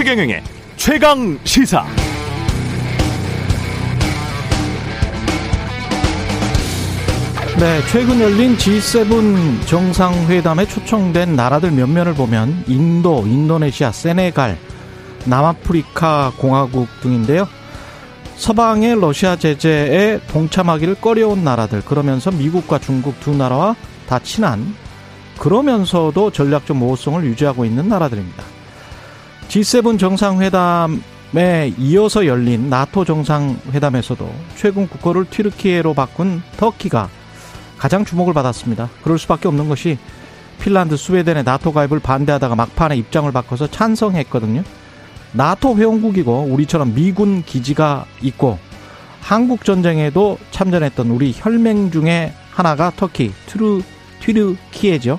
최경영의 최강 시사. 네, 최근 열린 G7 정상회담에 초청된 나라들 몇몇을 보면 인도, 인도네시아, 세네갈, 남아프리카 공화국 등인데요. 서방의 러시아 제재에 동참하기를 꺼려온 나라들, 그러면서 미국과 중국 두 나라와 다 친한, 그러면서도 전략적 모호성을 유지하고 있는 나라들입니다. G7 정상회담에 이어서 열린 나토 정상회담에서도 최근 국호를 튀르키예로 바꾼 터키가 가장 주목을 받았습니다. 그럴 수밖에 없는 것이 핀란드, 스웨덴의 나토 가입을 반대하다가 막판에 입장을 바꿔서 찬성했거든요. 나토 회원국이고 우리처럼 미군 기지가 있고 한국 전쟁에도 참전했던 우리 혈맹 중에 하나가 터키, 튀르, 튀르키예죠.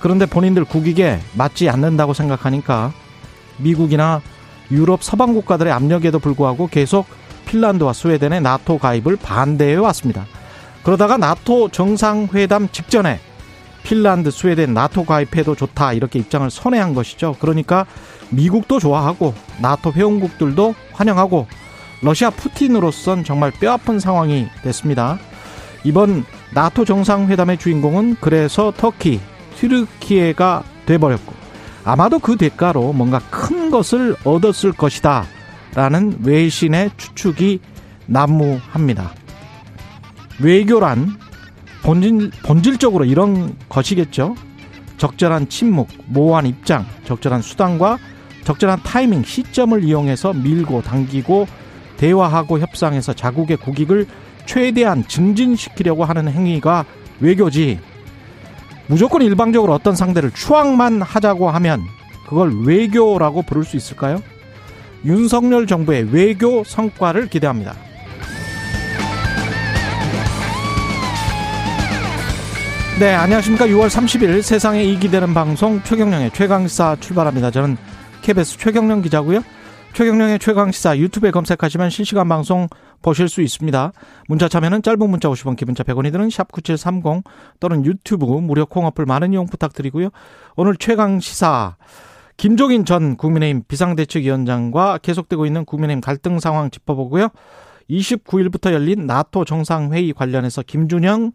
그런데 본인들 국익에 맞지 않는다고 생각하니까 미국이나 유럽 서방 국가들의 압력에도 불구하고 계속 핀란드와 스웨덴의 나토 가입을 반대해 왔습니다. 그러다가 나토 정상회담 직전에 핀란드, 스웨덴 나토 가입해도 좋다 이렇게 입장을 선회한 것이죠. 그러니까 미국도 좋아하고 나토 회원국들도 환영하고 러시아 푸틴으로선 정말 뼈아픈 상황이 됐습니다. 이번 나토 정상회담의 주인공은 그래서 터키, 튀르키예가 돼버렸고 아마도 그 대가로 뭔가 큰 것을 얻었을 것이다 라는 외신의 추측이 난무합니다. 외교란 본질, 본질적으로 이런 것이겠죠. 적절한 침묵, 모호한 입장, 적절한 수단과 적절한 타이밍, 시점을 이용해서 밀고 당기고 대화하고 협상해서 자국의 국익을 최대한 증진시키려고 하는 행위가 외교지. 무조건 일방적으로 어떤 상대를 추앙만 하자고 하면 그걸 외교라고 부를 수 있을까요? 윤석열 정부의 외교 성과를 기대합니다. 네, 안녕하십니까. 6월 30일 세상에 이기 되는 방송 최경령의 최강시사 출발합니다. 저는 KBS 최경령 기자고요. 최경령의 최강시사 유튜브에 검색하시면 실시간 방송 보실 수 있습니다. 문자 참여는 짧은 문자 50원, 기본자 100원이 드는 샵9730 또는 유튜브 무료 콩어플 많은 이용 부탁드리고요. 오늘 최강시사 김종인 전 국민의힘 비상대책위원장과 계속되고 있는 국민의힘 갈등 상황 짚어보고요. 29일부터 열린 나토 정상회의 관련해서 김준영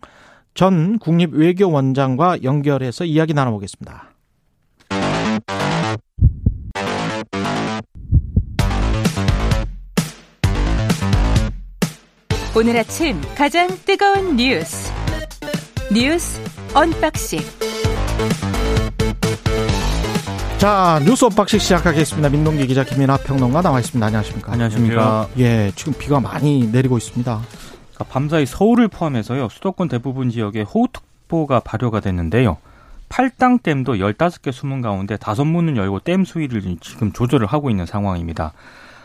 전 국립외교원장과 연결해서 이야기 나눠보겠습니다. 오늘 아침 가장 뜨거운 뉴스 뉴스 unboxing 자 뉴스 unboxing 시작하겠습니다. 민동기 기자 김민하 평론가 나와 있습니다. 안녕하십니까? 안녕하십니까? 예, 지금 비가 많이 내리고 있습니다. 그러니까 밤사이 서울을 포함해서요 수도권 대부분 지역에 호우특보가 발효가 됐는데요. 팔당댐도 15개 수문 가운데 다섯 문을 열고 댐 수위를 지금 조절을 하고 있는 상황입니다.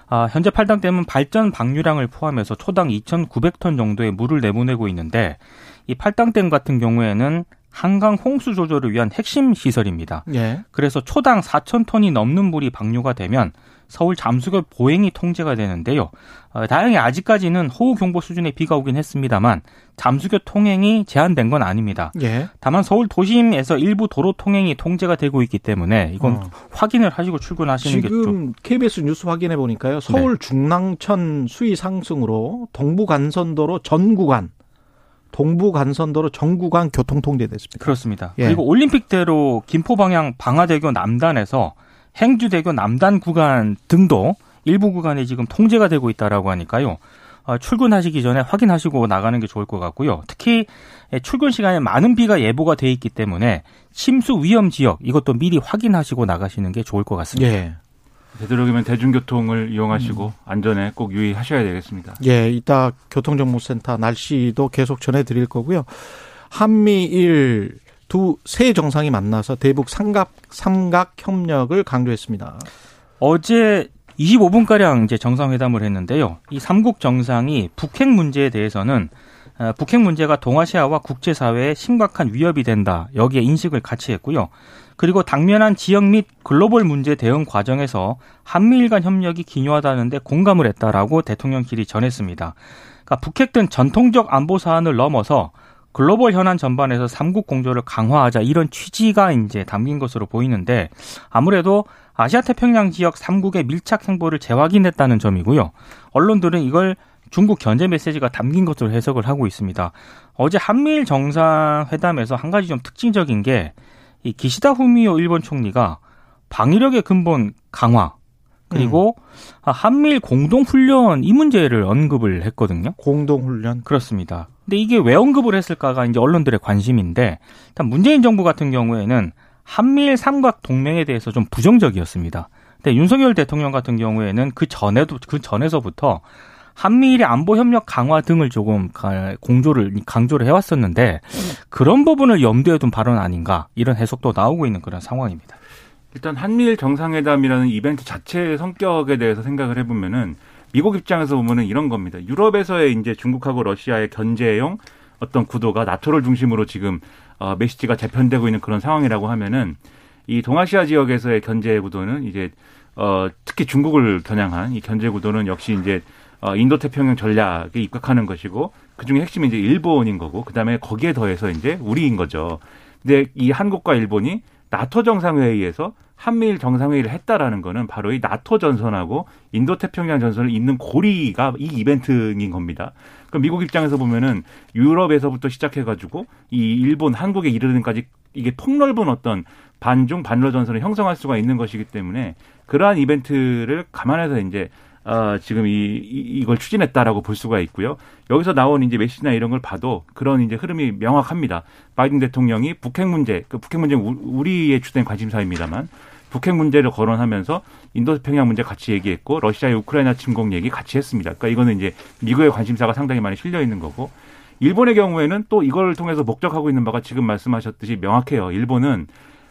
아, 현재 팔당댐은 발전 방류량을 포함해서 초당 2,900톤 정도의 물을 내보내고 있는데 이 팔당댐 같은 경우에는 한강 홍수 조절을 위한 핵심 시설입니다. 예. 그래서 초당 4,000톤이 넘는 물이 방류가 되면 서울 잠수교 보행이 통제가 되는데요. 어, 다행히 아직까지는 호우 경보 수준의 비가 오긴 했습니다만 잠수교 통행이 제한된 건 아닙니다. 예. 다만 서울 도심에서 일부 도로 통행이 통제가 되고 있기 때문에 이건 어. 확인을 하시고 출근하시는 게 좀. 지금 KBS 뉴스 확인해 보니까요. 서울 중랑천 수위 상승으로 동부 간선도로 전 구간 동부 간선도로 전 구간 교통 통제됐습니다. 그렇습니다. 예. 그리고 올림픽대로 김포 방향 방화대교 남단에서 행주대교 남단 구간 등도 일부 구간에 지금 통제가 되고 있다라고 하니까요. 어, 출근하시기 전에 확인하시고 나가는 게 좋을 것 같고요. 특히 출근 시간에 많은 비가 예보가 돼 있기 때문에 침수 위험 지역 이것도 미리 확인하시고 나가시는 게 좋을 것 같습니다. 예. 되도록이면 대중교통을 이용하시고 안전에 꼭 유의하셔야 되겠습니다. 예, 이따 교통정보센터 날씨도 계속 전해드릴 거고요. 한미일 두 세 정상이 만나서 대북 삼각 삼각 협력을 강조했습니다. 어제 25분가량 이제 정상회담을 했는데요. 이 삼국 정상이 북핵 문제에 대해서는 어, 북핵 문제가 동아시아와 국제사회에 심각한 위협이 된다. 여기에 인식을 같이 했고요. 그리고 당면한 지역 및 글로벌 문제 대응 과정에서 한미일 간 협력이 기요하다는데 공감을 했다라고 대통령끼리 전했습니다. 그러니까 북핵 등 전통적 안보 사안을 넘어서 글로벌 현안 전반에서 삼국 공조를 강화하자 이런 취지가 이제 담긴 것으로 보이는데 아무래도 아시아 태평양 지역 삼국의 밀착 행보를 재확인했다는 점이고요. 언론들은 이걸 중국 견제 메시지가 담긴 것으로 해석을 하고 있습니다. 어제 한미일 정상회담에서 한 가지 좀 특징적인 게 이 기시다 후미오 일본 총리가 방위력의 근본 강화 그리고 음. 한미일 공동 훈련 이 문제를 언급을 했거든요. 공동 훈련 그렇습니다. 근데 이게 왜 언급을 했을까가 이제 언론들의 관심인데 일단 문재인 정부 같은 경우에는 한미일 삼각 동맹에 대해서 좀 부정적이었습니다. 근데 윤석열 대통령 같은 경우에는 그 전에도 그 전에서부터 한미일의 안보 협력 강화 등을 조금 공조를 강조를 해왔었는데 그런 부분을 염두에 둔 발언 아닌가 이런 해석도 나오고 있는 그런 상황입니다. 일단 한미일 정상회담이라는 이벤트 자체의 성격에 대해서 생각을 해보면은 미국 입장에서 보면은 이런 겁니다. 유럽에서의 이제 중국하고 러시아의 견제용 어떤 구도가 나토를 중심으로 지금 어, 메시지가 재편되고 있는 그런 상황이라고 하면은 이 동아시아 지역에서의 견제 구도는 이제 어, 특히 중국을 겨냥한 이 견제 구도는 역시 이제 어, 인도 태평양 전략에 입각하는 것이고 그 중에 핵심이 이제 일본인 거고 그 다음에 거기에 더해서 이제 우리인 거죠. 근데 이 한국과 일본이 나토 정상회의에서 한미일 정상회의를 했다라는 거는 바로 이 나토 전선하고 인도 태평양 전선을 잇는 고리가 이 이벤트인 겁니다. 그럼 미국 입장에서 보면은 유럽에서부터 시작해가지고 이 일본, 한국에 이르는까지 이게 폭넓은 어떤 반중 반러 전선을 형성할 수가 있는 것이기 때문에 그러한 이벤트를 감안해서 이제 어, 지금 이, 이걸 추진했다라고 볼 수가 있고요. 여기서 나온 이제 메시지나 이런 걸 봐도 그런 이제 흐름이 명확합니다. 바이든 대통령이 북핵 문제, 그 북핵 문제는 우리의 주된 관심사입니다만 북핵 문제를 거론하면서 인도태평양 문제 같이 얘기했고 러시아의 우크라이나 침공 얘기 같이 했습니다. 그러니까 이거는 이제 미국의 관심사가 상당히 많이 실려 있는 거고 일본의 경우에는 또 이걸 통해서 목적하고 있는 바가 지금 말씀하셨듯이 명확해요. 일본은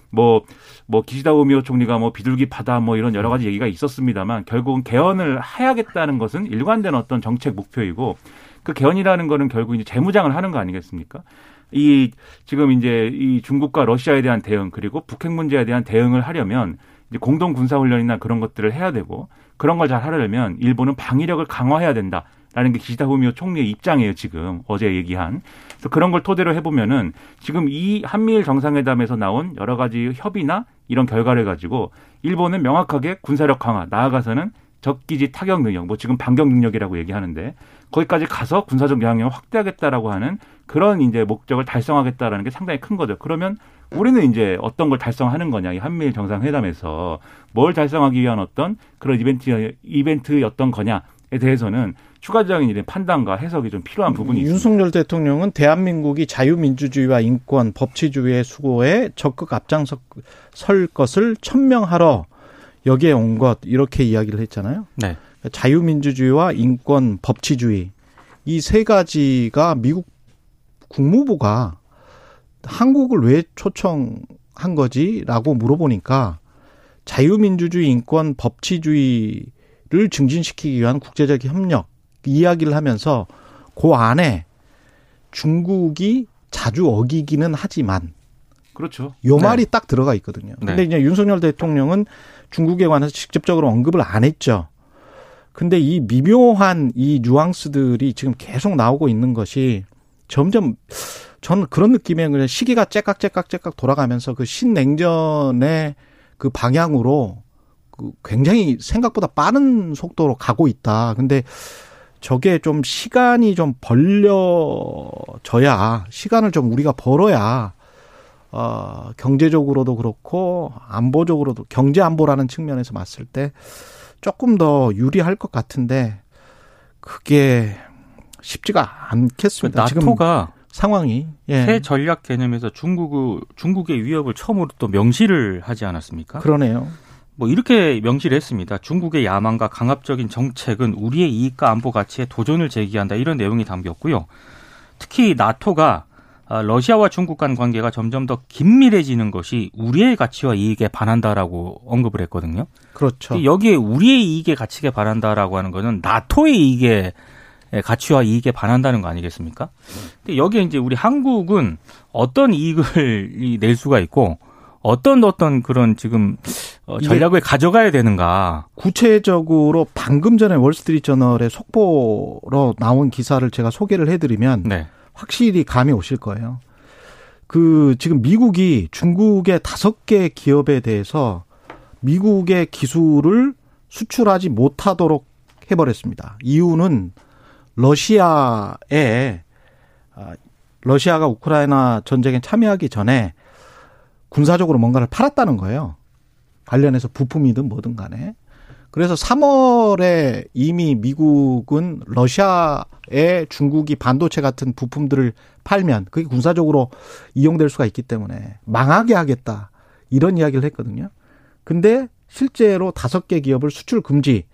뭐, 뭐, 기시다 우미오 총리가 뭐 비둘기 파다 뭐 이런 여러 가지 얘기가 있었습니다만 결국은 개헌을 해야겠다는 것은 일관된 어떤 정책 목표이고 그 개헌이라는 거는 결국 이제 재무장을 하는 거 아니겠습니까? 이 지금 이제 이 중국과 러시아에 대한 대응 그리고 북핵 문제에 대한 대응을 하려면 이제 공동 군사 훈련이나 그런 것들을 해야 되고 그런 걸 잘 하려면 일본은 방위력을 강화해야 된다. 라는 게 기시다 후미오 총리의 입장이에요, 지금. 어제 얘기한. 그래서 그런 걸 토대로 해보면은 지금 이 한미일 정상회담에서 나온 여러 가지 협의나 이런 결과를 가지고 일본은 명확하게 군사력 강화, 나아가서는 적기지 타격 능력, 뭐 지금 반격 능력이라고 얘기하는데 거기까지 가서 군사적 영향력을 확대하겠다라고 하는 그런 이제 목적을 달성하겠다라는 게 상당히 큰 거죠. 그러면 우리는 이제 어떤 걸 달성하는 거냐, 이 한미일 정상회담에서 뭘 달성하기 위한 어떤 그런 이벤트, 이벤트였던 거냐에 대해서는 추가적인 이런 판단과 해석이 좀 필요한 부분이 있습니다. 윤석열 대통령은 대한민국이 자유민주주의와 인권, 법치주의의 수고에 적극 앞장설 것을 천명하러 여기에 온 것 이렇게 이야기를 했잖아요. 네. 자유민주주의와 인권, 법치주의 이 세 가지가 미국 국무부가 한국을 왜 초청한 거지라고 물어보니까 자유민주주의, 인권, 법치주의를 증진시키기 위한 국제적 협력 이야기를 하면서 그 안에 중국이 자주 어기기는 하지만 그렇죠. 요 말이 네. 딱 들어가 있거든요. 근데 네. 이제 윤석열 대통령은 중국에 관해서 직접적으로 언급을 안 했죠. 근데 이 미묘한 이 뉘앙스들이 지금 계속 나오고 있는 것이 점점 저는 그런 느낌에 그냥 시기가 째깍째깍째깍 돌아가면서 그 신냉전의 그 방향으로 그 굉장히 생각보다 빠른 속도로 가고 있다. 근데 저게 좀 시간이 좀 벌려져야 시간을 좀 우리가 벌어야 어 경제적으로도 그렇고 안보적으로도 경제 안보라는 측면에서 봤을 때 조금 더 유리할 것 같은데 그게 쉽지가 않겠습니다. 그 나토가 상황이 예. 새 전략 개념에서 중국 중국의 위협을 처음으로 또 명시를 하지 않았습니까? 그러네요. 뭐 이렇게 명시를 했습니다. 중국의 야망과 강압적인 정책은 우리의 이익과 안보 가치에 도전을 제기한다 이런 내용이 담겼고요. 특히 나토가 아, 러시아와 중국 간 관계가 점점 더 긴밀해지는 것이 우리의 가치와 이익에 반한다라고 언급을 했거든요. 그렇죠. 여기에 우리의 이익에 가치에 반한다라고 하는 것은 나토의 이익에 가치와 이익에 반한다는 거 아니겠습니까? 근데 여기에 이제 우리 한국은 어떤 이익을 낼 수가 있고 어떤 어떤 그런 지금 어, 전략을 가져가야 되는가. 구체적으로 방금 전에 월스트리트저널의 속보로 나온 기사를 제가 소개를 해드리면 네. 확실히 감이 오실 거예요. 그 지금 미국이 중국의 다섯 개 기업에 대해서 미국의 기술을 수출하지 못하도록 해버렸습니다. 이유는 러시아에 아, 러시아가 우크라이나 전쟁에 참여하기 전에 군사적으로 뭔가를 팔았다는 거예요. 관련해서 부품이든 뭐든 간에. 그래서 3월에 이미 미국은 러시아에 중국이 반도체 같은 부품들을 팔면 그게 군사적으로 이용될 수가 있기 때문에 망하게 하겠다. 이런 이야기를 했거든요. 근데 실제로 다섯 개 기업을 수출 금지,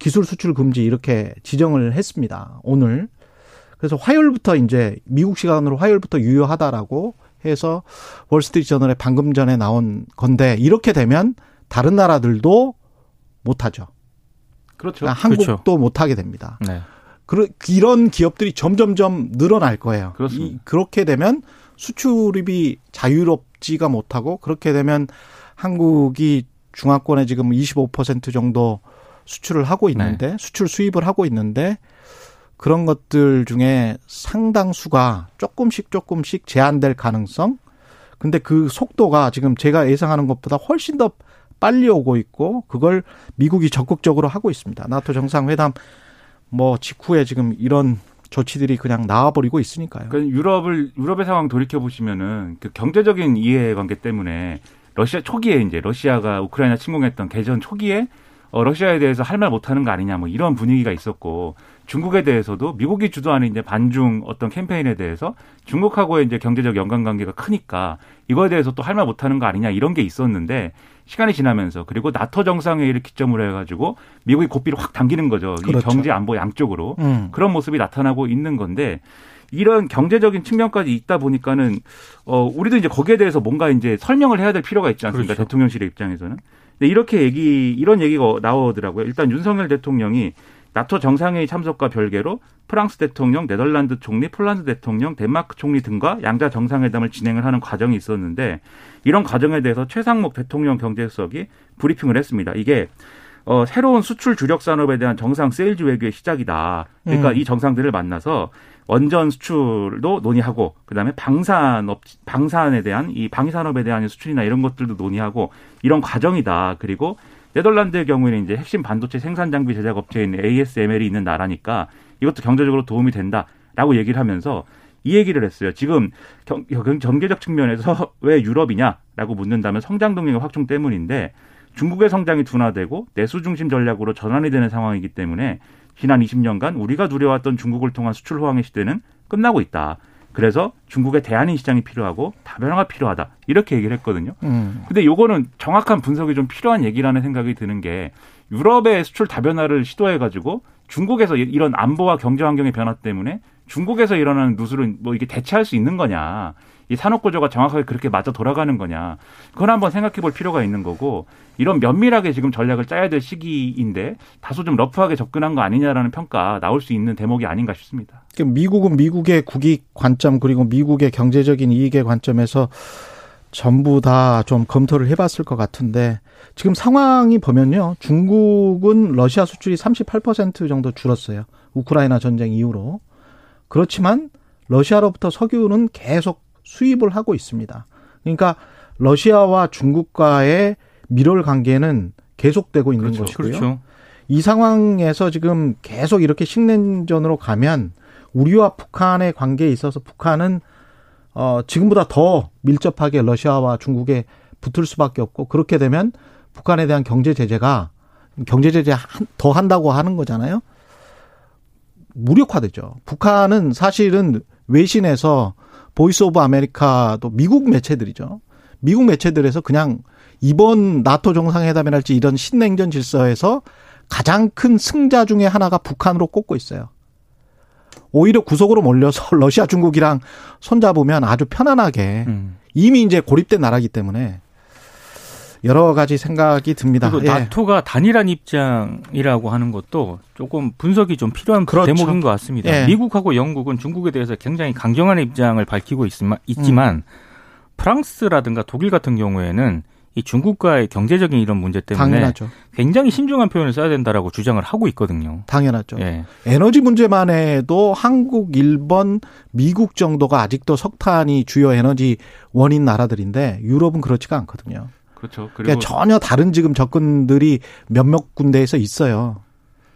기술 수출 금지 이렇게 지정을 했습니다. 오늘. 그래서 화요일부터 이제 미국 시간으로 화요일부터 유효하다라고 해서 월스트리트 저널에 방금 전에 나온 건데 이렇게 되면 다른 나라들도 못 하죠. 그렇죠. 그러니까 한국도 그렇죠. 못 하게 됩니다. 네. 그런 이런 기업들이 점점점 늘어날 거예요. 그렇습니다. 이, 그렇게 되면 수출입이 자유롭지가 못하고 그렇게 되면 한국이 중화권에 지금 25% 정도 수출을 하고 있는데 네. 수출 수입을 하고 있는데 그런 것들 중에 상당수가 조금씩 조금씩 제한될 가능성 근데 그 속도가 지금 제가 예상하는 것보다 훨씬 더 빨리 오고 있고 그걸 미국이 적극적으로 하고 있습니다. 나토 정상회담 뭐 직후에 지금 이런 조치들이 그냥 나와버리고 있으니까요. 그러니까 유럽을 유럽의 상황 돌이켜 보시면은 그 경제적인 이해관계 때문에 러시아 초기에 이제 러시아가 우크라이나 침공했던 개전 초기에 어, 러시아에 대해서 할 말 못하는 거 아니냐 뭐 이런 분위기가 있었고 중국에 대해서도 미국이 주도하는 이제 반중 어떤 캠페인에 대해서 중국하고의 이제 경제적 연관관계가 크니까 이거에 대해서 또 할 말 못하는 거 아니냐 이런 게 있었는데 시간이 지나면서 그리고 나토 정상회의를 기점으로 해가지고 미국이 고삐를 확 당기는 거죠. 그렇죠. 이 경제 안보 양쪽으로 음. 그런 모습이 나타나고 있는 건데 이런 경제적인 측면까지 있다 보니까는 어 우리도 이제 거기에 대해서 뭔가 이제 설명을 해야 될 필요가 있지 않습니까? 그렇죠. 대통령실의 입장에서는. 근데 이렇게 얘기 이런 얘기가 나오더라고요. 일단 윤석열 대통령이 나토 정상회의 참석과 별개로 프랑스 대통령, 네덜란드 총리, 폴란드 대통령, 덴마크 총리 등과 양자 정상회담을 진행을 하는 과정이 있었는데 이런 과정에 대해서 최상목 대통령 경제수석이 브리핑을 했습니다. 이게 어, 새로운 수출 주력 산업에 대한 정상 세일즈 외교의 시작이다. 그러니까 음. 이 정상들을 만나서 원전 수출도 논의하고 그다음에 방산업 방산에 대한 이 방위 산업에 대한 수출이나 이런 것들도 논의하고 이런 과정이다. 그리고 네덜란드의 경우에는 이제 핵심 반도체 생산 장비 제작 업체인 ASML이 있는 나라니까 이것도 경제적으로 도움이 된다라고 얘기를 하면서 이 얘기를 했어요. 지금 경, 경제적 측면에서 왜 유럽이냐라고 묻는다면 성장 동력의 확충 때문인데 중국의 성장이 둔화되고 내수 중심 전략으로 전환이 되는 상황이기 때문에 지난 20년간 우리가 누려왔던 중국을 통한 수출 호황의 시대는 끝나고 있다. 그래서 중국의 대안인 시장이 필요하고 다변화가 필요하다. 이렇게 얘기를 했거든요. 음. 근데 요거는 정확한 분석이 좀 필요한 얘기라는 생각이 드는 게 유럽의 수출 다변화를 시도해 가지고 중국에서 이런 안보와 경제 환경의 변화 때문에 중국에서 일어나는 누수를 뭐 이게 대체할 수 있는 거냐. 이 산업 구조가 정확하게 그렇게 맞아 돌아가는 거냐. 그건 한번 생각해 볼 필요가 있는 거고 이런 면밀하게 지금 전략을 짜야 될 시기인데 다소 좀 러프하게 접근한 거 아니냐라는 평가 나올 수 있는 대목이 아닌가 싶습니다. 미국은 미국의 국익 관점 그리고 미국의 경제적인 이익의 관점에서 전부 다 좀 검토를 해봤을 것 같은데 지금 상황이 보면요. 중국은 러시아 수출이 38% 정도 줄었어요. 우크라이나 전쟁 이후로. 그렇지만 러시아로부터 석유는 계속 수입을 하고 있습니다. 그러니까 러시아와 중국과의 밀월 관계는 계속되고 있는 그렇죠. 것이고요. 그렇죠. 이 상황에서 지금 계속 이렇게 식냉전으로 가면 우리와 북한의 관계에 있어서 북한은 어 지금보다 더 밀접하게 러시아와 중국에 붙을 수밖에 없고 그렇게 되면 북한에 대한 경제 제재가 경제 제재 더 한다고 하는 거잖아요. 무력화되죠. 북한은 사실은 외신에서 Voice of America도 미국 매체들이죠. 미국 매체들에서 그냥 이번 나토 정상회담이랄지 이런 신냉전 질서에서 가장 큰 승자 중에 하나가 북한으로 꼽고 있어요. 오히려 구석으로 몰려서 러시아 중국이랑 손잡으면 아주 편안하게 음. 이미 이제 고립된 나라기 때문에 여러 가지 생각이 듭니다. 그리고 예. 나토가 단일한 입장이라고 하는 것도 조금 분석이 좀 필요한 그렇죠. 대목인 것 같습니다. 예. 미국하고 영국은 중국에 대해서 굉장히 강경한 입장을 밝히고 있지만, 음. 프랑스라든가 독일 같은 경우에는 이 중국과의 경제적인 이런 문제 때문에 당연하죠. 굉장히 신중한 표현을 써야 된다라고 주장을 하고 있거든요. 당연하죠. 예. 에너지 문제만 해도 한국, 일본, 미국 정도가 아직도 석탄이 주요 에너지 원인 나라들인데 유럽은 그렇지가 않거든요. 그렇죠. 그리고 그러니까 전혀 다른 지금 접근들이 몇몇 군데에서 있어요.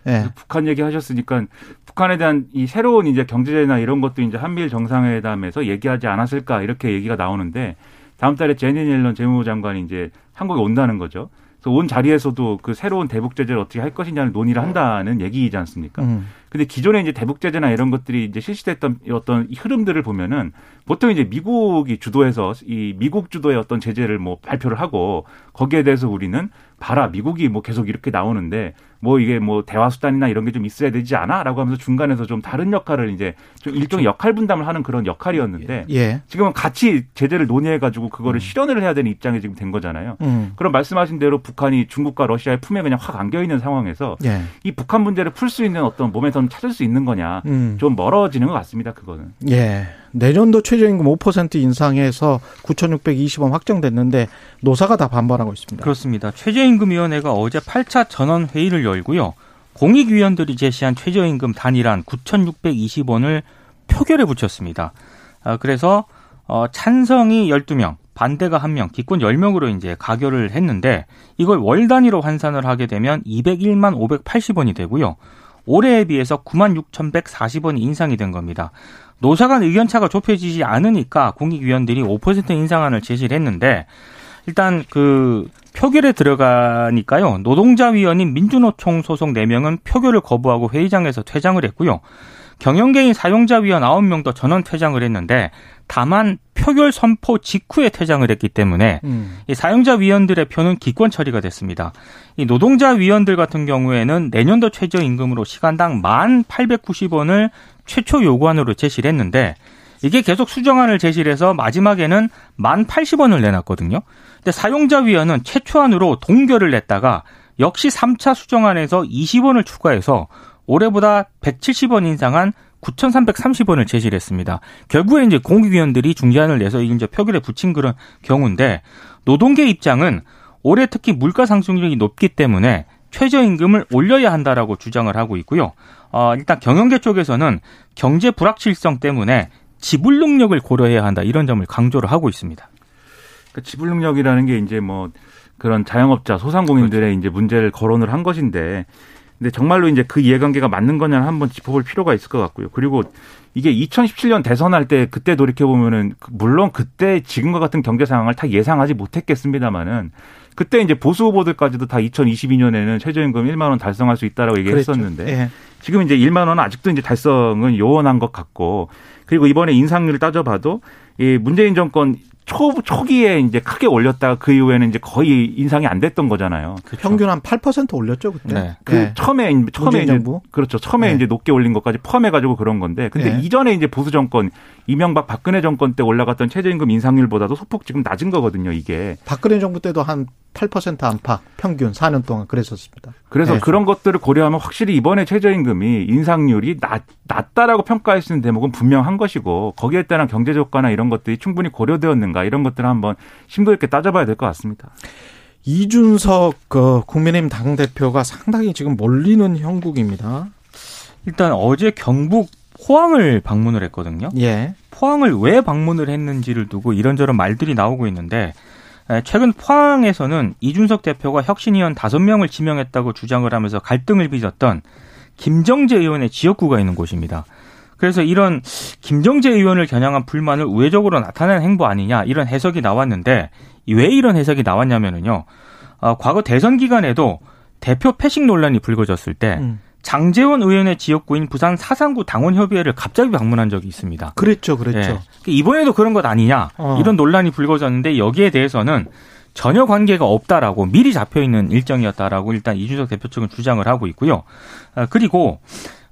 예. 북한 얘기하셨으니까 북한에 대한 이 새로운 이제 경제나 이런 것도 이제 한미일 정상회담에서 얘기하지 않았을까 이렇게 얘기가 나오는데 다음 달에 제니 옐런 재무부 장관이 이제 한국에 온다는 거죠. 그래서 온 자리에서도 그 새로운 대북 제재를 어떻게 할 것이냐는 논의를 한다는 얘기이지 않습니까? 음. 근데 기존에 이제 대북 제재나 이런 것들이 이제 실시됐던 어떤 이 흐름들을 보면은 보통 이제 미국이 주도해서 이 미국 주도의 어떤 제재를 뭐 발표를 하고 거기에 대해서 우리는 봐라 미국이 뭐 계속 이렇게 나오는데 뭐 이게 뭐 대화 수단이나 이런 게 좀 있어야 되지 않아라고 하면서 중간에서 좀 다른 역할을 이제 좀 일종의 역할 분담을 하는 그런 역할이었는데 예. 지금은 같이 제재를 논의해 가지고 그거를 실현을 해야 되는 입장이 지금 된 거잖아요. 음. 그럼 말씀하신 대로 북한이 중국과 러시아의 품에 그냥 확 안겨 있는 상황에서 예. 이 북한 문제를 풀 수 있는 어떤 모멘텀을 찾을 수 있는 거냐 음. 좀 멀어지는 것 같습니다. 그거는. 예. 내년도 최저임금 5% 인상해서 9,620원 확정됐는데 노사가 다 반발하고 있습니다. 그렇습니다. 최저임금위원회가 어제 8차 전원 회의를 열고요. 공익위원들이 제시한 최저임금 단일한 9,620원을 표결에 붙였습니다. 아, 그래서 어, 찬성이 12명, 반대가 1명, 기권 10명으로 이제 가결을 했는데 이걸 월 단위로 환산을 하게 되면 201만 580원이 되고요. 올해에 비해서 9만 6,140원이 인상이 된 겁니다. 노사 간 의견 차가 좁혀지지 않으니까 공익위원들이 5% 인상안을 제시를 했는데 일단 그 표결에 들어가니까요. 노동자 위원인 민주노총 소속 4명은 표결을 거부하고 회의장에서 퇴장을 했고요. 경영계인 사용자 위원 9명도 전원 퇴장을 했는데 다만 표결 선포 직후에 퇴장을 했기 때문에 음. 이 사용자 위원들의 표는 기권 처리가 됐습니다. 이 노동자 위원들 같은 경우에는 내년도 최저 임금으로 시간당 1,890원을 최초 요구안으로 제시를 했는데 이게 계속 수정안을 제시를 해서 마지막에는 1,080원을 내놨거든요. 근데 사용자 위원은 최초안으로 동결을 냈다가 역시 3차 수정안에서 20원을 추가해서 올해보다 170원 인상한 9,330원을 제시를 했습니다. 결국에 이제 공익위원들이 중재안을 내서 이제 표결에 붙인 그런 경우인데 노동계 입장은 올해 특히 물가 상승률이 높기 때문에 최저임금을 올려야 한다라고 주장을 하고 있고요. 어, 일단 경영계 쪽에서는 경제 불확실성 때문에 지불 능력을 고려해야 한다 이런 점을 강조를 하고 있습니다. 그러니까 지불 능력이라는 게 이제 뭐 그런 자영업자 소상공인들의 그렇죠. 이제 문제를 거론을 한 것인데 근데 정말로 이제 그 이해관계가 맞는 거냐는 한번 짚어볼 필요가 있을 것 같고요. 그리고 이게 2017년 대선할 때 그때 돌이켜 보면은 물론 그때 지금과 같은 경제 상황을 다 예상하지 못했겠습니다만은 그때 이제 보수 후보들까지도 다 2022년에는 최저임금 1만 원 달성할 수 있다라고 얘기했었는데 예. 지금 이제 1만 원은 아직도 이제 달성은 요원한 것 같고 그리고 이번에 인상률을 따져봐도 이 문재인 정권 초 초기에 이제 크게 올렸다가 그 이후에는 이제 거의 인상이 안 됐던 거잖아요. 평균 한 8% 올렸죠 그때. 네. 그 예. 처음에 처음에 문재인 이제 정부? 그렇죠. 처음에 네. 이제 높게 올린 것까지 포함해 가지고 그런 건데 근데 네. 이전에 이제 보수 정권 이명박 박근혜 정권 때 올라갔던 최저임금 인상률보다도 소폭 지금 낮은 거거든요, 이게. 박근혜 정부 때도 한 8% 안팎 평균 4년 동안 그랬었습니다. 그래서 네. 그런 것들을 고려하면 확실히 이번에 최저임금이 인상률이 낮, 낮다라고 평가할 수 있는 대목은 분명한 것이고 거기에 따른 경제 효과나 이런 것들이 충분히 고려되었는가 이런 것들을 한번 심도 있게 따져봐야 될 것 같습니다. 이준석 그 국민의힘 당 대표가 상당히 지금 몰리는 형국입니다. 일단 어제 경북 포항을 방문을 했거든요. 예. 포항을 왜 방문을 했는지를 두고 이런저런 말들이 나오고 있는데 에, 최근 포항에서는 이준석 대표가 혁신위원 다섯 명을 지명했다고 주장을 하면서 갈등을 빚었던 김정재 의원의 지역구가 있는 곳입니다. 그래서 이런 김정재 의원을 겨냥한 불만을 우회적으로 나타낸 행보 아니냐 이런 해석이 나왔는데 왜 이런 해석이 나왔냐면은요. 어, 과거 대선 기간에도 대표 패식 논란이 불거졌을 때 음. 장재원 의원의 지역구인 부산 사상구 당원협의회를 갑자기 방문한 적이 있습니다. 그랬죠, 그랬죠. 예. 이번에도 그런 것 아니냐 어. 이런 논란이 불거졌는데 여기에 대해서는 전혀 관계가 없다라고 미리 잡혀 있는 일정이었다라고 일단 이준석 대표 측은 주장을 하고 있고요. 아, 그리고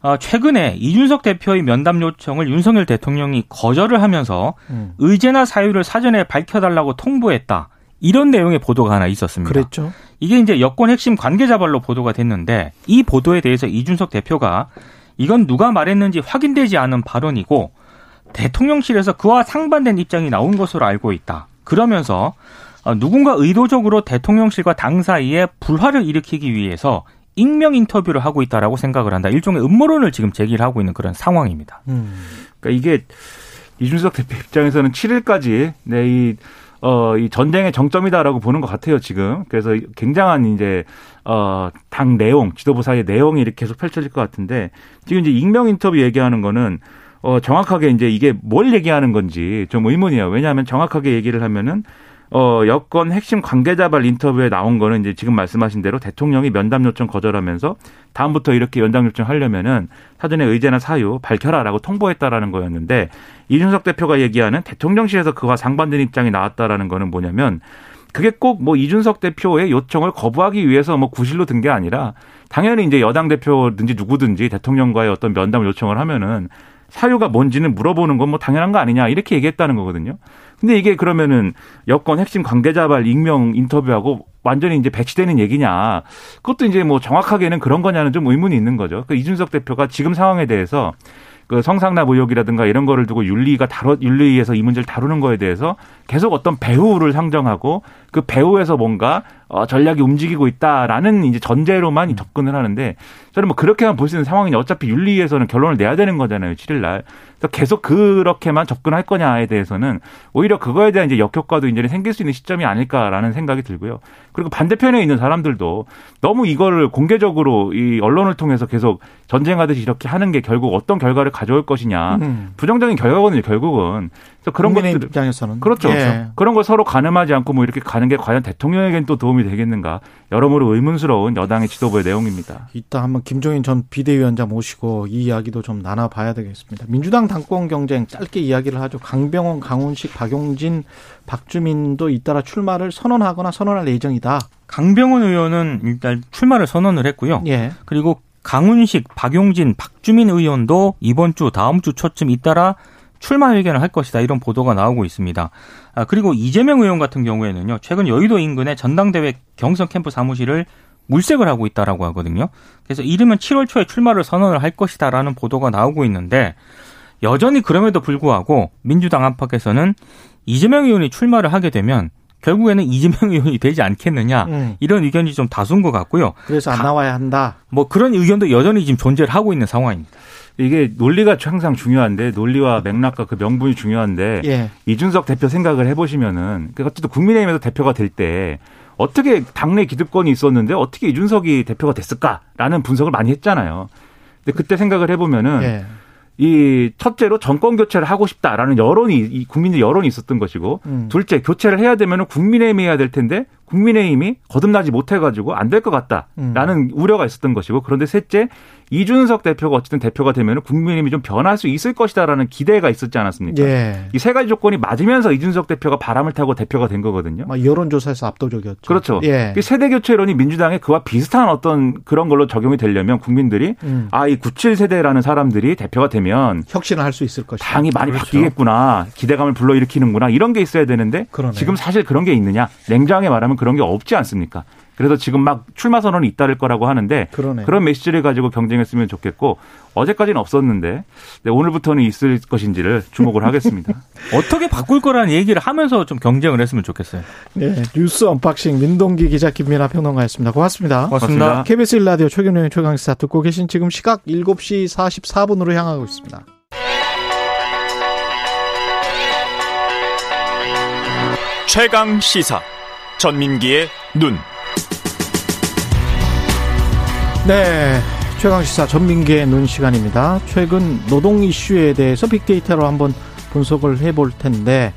어, 최근에 이준석 대표의 면담 요청을 윤석열 대통령이 거절을 하면서 음. 의제나 사유를 사전에 밝혀달라고 통보했다. 이런 내용의 보도가 하나 있었습니다. 그랬죠. 이게 이제 여권 핵심 관계자발로 보도가 됐는데 이 보도에 대해서 이준석 대표가 이건 누가 말했는지 확인되지 않은 발언이고 대통령실에서 그와 상반된 입장이 나온 것으로 알고 있다. 그러면서 어, 누군가 의도적으로 대통령실과 당 사이에 불화를 일으키기 위해서 익명 인터뷰를 하고 있다라고 생각을 한다. 일종의 음모론을 지금 제기를 하고 있는 그런 상황입니다. 음. 그러니까 이게 이준석 대표 입장에서는 7일까지 네, 이, 어, 이 전쟁의 정점이다라고 보는 것 같아요, 지금. 그래서 굉장한 이제, 어, 당 내용, 지도부 사이의 내용이 이렇게 계속 펼쳐질 것 같은데, 지금 이제 익명 인터뷰 얘기하는 거는, 어, 정확하게 이제 이게 뭘 얘기하는 건지 좀 의문이에요. 왜냐하면 정확하게 얘기를 하면은, 어, 여권 핵심 관계자 발 인터뷰에 나온 거는 이제 지금 말씀하신 대로 대통령이 면담 요청 거절하면서 다음부터 이렇게 연장 요청 하려면은 사전에 의제나 사유 밝혀라라고 통보했다라는 거였는데 이준석 대표가 얘기하는 대통령실에서 그와 상반된 입장이 나왔다라는 거는 뭐냐면 그게 꼭 뭐 이준석 대표의 요청을 거부하기 위해서 뭐 구실로 든 게 아니라 당연히 이제 여당 대표든지 누구든지 대통령과의 어떤 면담 요청을 하면은 사유가 뭔지는 물어보는 건 뭐 당연한 거 아니냐 이렇게 얘기했다는 거거든요. 근데 이게 그러면은 여권 핵심 관계자발 익명 인터뷰하고 완전히 이제 배치되는 얘기냐. 그것도 이제 뭐 정확하게는 그런 거냐는 좀 의문이 있는 거죠. 그 이준석 대표가 지금 상황에 대해서 그 성상납 의혹이라든가 이런 거를 두고 윤리가 다뤄 윤리위에서 이 문제를 다루는 거에 대해서 계속 어떤 배후를 상정하고 그 배후에서 뭔가 어 전략이 움직이고 있다라는 이제 전제로만 음. 접근을 하는데 저는 뭐 그렇게만 볼 수 있는 상황이냐 어차피 윤리위에서는 결론을 내야 되는 거잖아요 7일 날 계속 그렇게만 접근할 거냐에 대해서는 오히려 그거에 대한 이제 역효과도 이제 생길 수 있는 시점이 아닐까라는 생각이 들고요. 그리고 반대편에 있는 사람들도 너무 이거를 공개적으로 이 언론을 통해서 계속 전쟁하듯이 이렇게 하는 게 결국 어떤 결과를 가져올 것이냐. 음. 부정적인 결과거든요, 결국은. 그래서 그런 것들 입장에서는 그렇죠. 예. 그런 걸 서로 가늠하지 않고 뭐 이렇게 가는 게 과연 대통령에겐 또 도움이 되겠는가? 여러모로 의문스러운 여당의 지도부의 내용입니다. 이따 한번 김종인 전 비대위원장 모시고 이 이야기도 좀 나눠봐야 되겠습니다. 민주당 당권 경쟁 짧게 이야기를 하죠. 강병원, 강훈식, 박용진, 박주민도 잇따라 출마를 선언하거나 선언할 예정이다. 강병원 의원은 일단 출마를 선언을 했고요. 예. 그리고 강훈식, 박용진, 박주민 의원도 이번 주 다음 주 초쯤 잇따라 출마 회견을 할 것이다 이런 보도가 나오고 있습니다. 아, 그리고 이재명 의원 같은 경우에는요 최근 여의도 인근의 전당대회 경선 캠프 사무실을 물색을 하고 있다라고 하거든요. 그래서 이르면 7월 초에 출마를 선언을 할 것이다라는 보도가 나오고 있는데 여전히 그럼에도 불구하고 민주당 안팎에서는 이재명 의원이 출마를 하게 되면 결국에는 이재명 의원이 되지 않겠느냐 음. 이런 의견이 좀 다수인 것 같고요. 그래서 안 나와야 한다. 뭐 그런 의견도 여전히 지금 존재를 하고 있는 상황입니다. 이게 논리가 항상 중요한데 논리와 맥락과 그 명분이 중요한데 예. 이준석 대표 생각을 해보시면은 그 어쨌든 국민의힘에서 대표가 될 때 어떻게 당내 기득권이 있었는데 어떻게 이준석이 대표가 됐을까라는 분석을 많이 했잖아요. 근데 그때 생각을 해보면은 예. 이 첫째로 정권 교체를 하고 싶다라는 여론이 이 국민들 여론이 있었던 것이고 음. 둘째 교체를 해야 되면은 국민의힘이 해야 될 텐데 국민의힘이 거듭나지 못해가지고 안 될 것 같다라는 음. 우려가 있었던 것이고 그런데 셋째 이준석 대표가 어쨌든 대표가 되면 국민의힘이 좀 변할 수 있을 것이다라는 기대가 있었지 않았습니까? 예. 이세 가지 조건이 맞으면서 이준석 대표가 바람을 타고 대표가 된 거거든요. 여론조사에서 압도적이었죠. 그렇죠. 예. 세대 교체론이 민주당에 그와 비슷한 어떤 그런 걸로 적용이 되려면 국민들이 음. 아이 97 세대라는 사람들이 대표가 되면 혁신을 할 수 있을 것이다. 당이 많이 그렇죠. 바뀌겠구나. 기대감을 불러일으키는구나. 이런 게 있어야 되는데 그러네. 지금 사실 그런 게 있느냐? 냉정하게 말하면 그런 게 없지 않습니까? 그래서 지금 막 출마 선언이 잇따를 거라고 하는데 그러네. 그런 메시지를 가지고 경쟁했으면 좋겠고 어제까지는 없었는데 네, 오늘부터는 있을 것인지를 주목을 하겠습니다. 어떻게 바꿀 거라는 얘기를 하면서 좀 경쟁을 했으면 좋겠어요. 네, 뉴스 unboxing 민동기 기자 김민하 평론가였습니다. 고맙습니다. 고맙습니다. 고맙습니다. KBS 1라디오 최경영의 최강시사 듣고 계신 지금 시각 7시 44분으로 향하고 있습니다. 최강 시사 전민기의 눈. 네. 최강시사 전민기의 눈 시간입니다. 최근 노동 이슈에 대해서 빅데이터로 한번 분석을 해볼 텐데,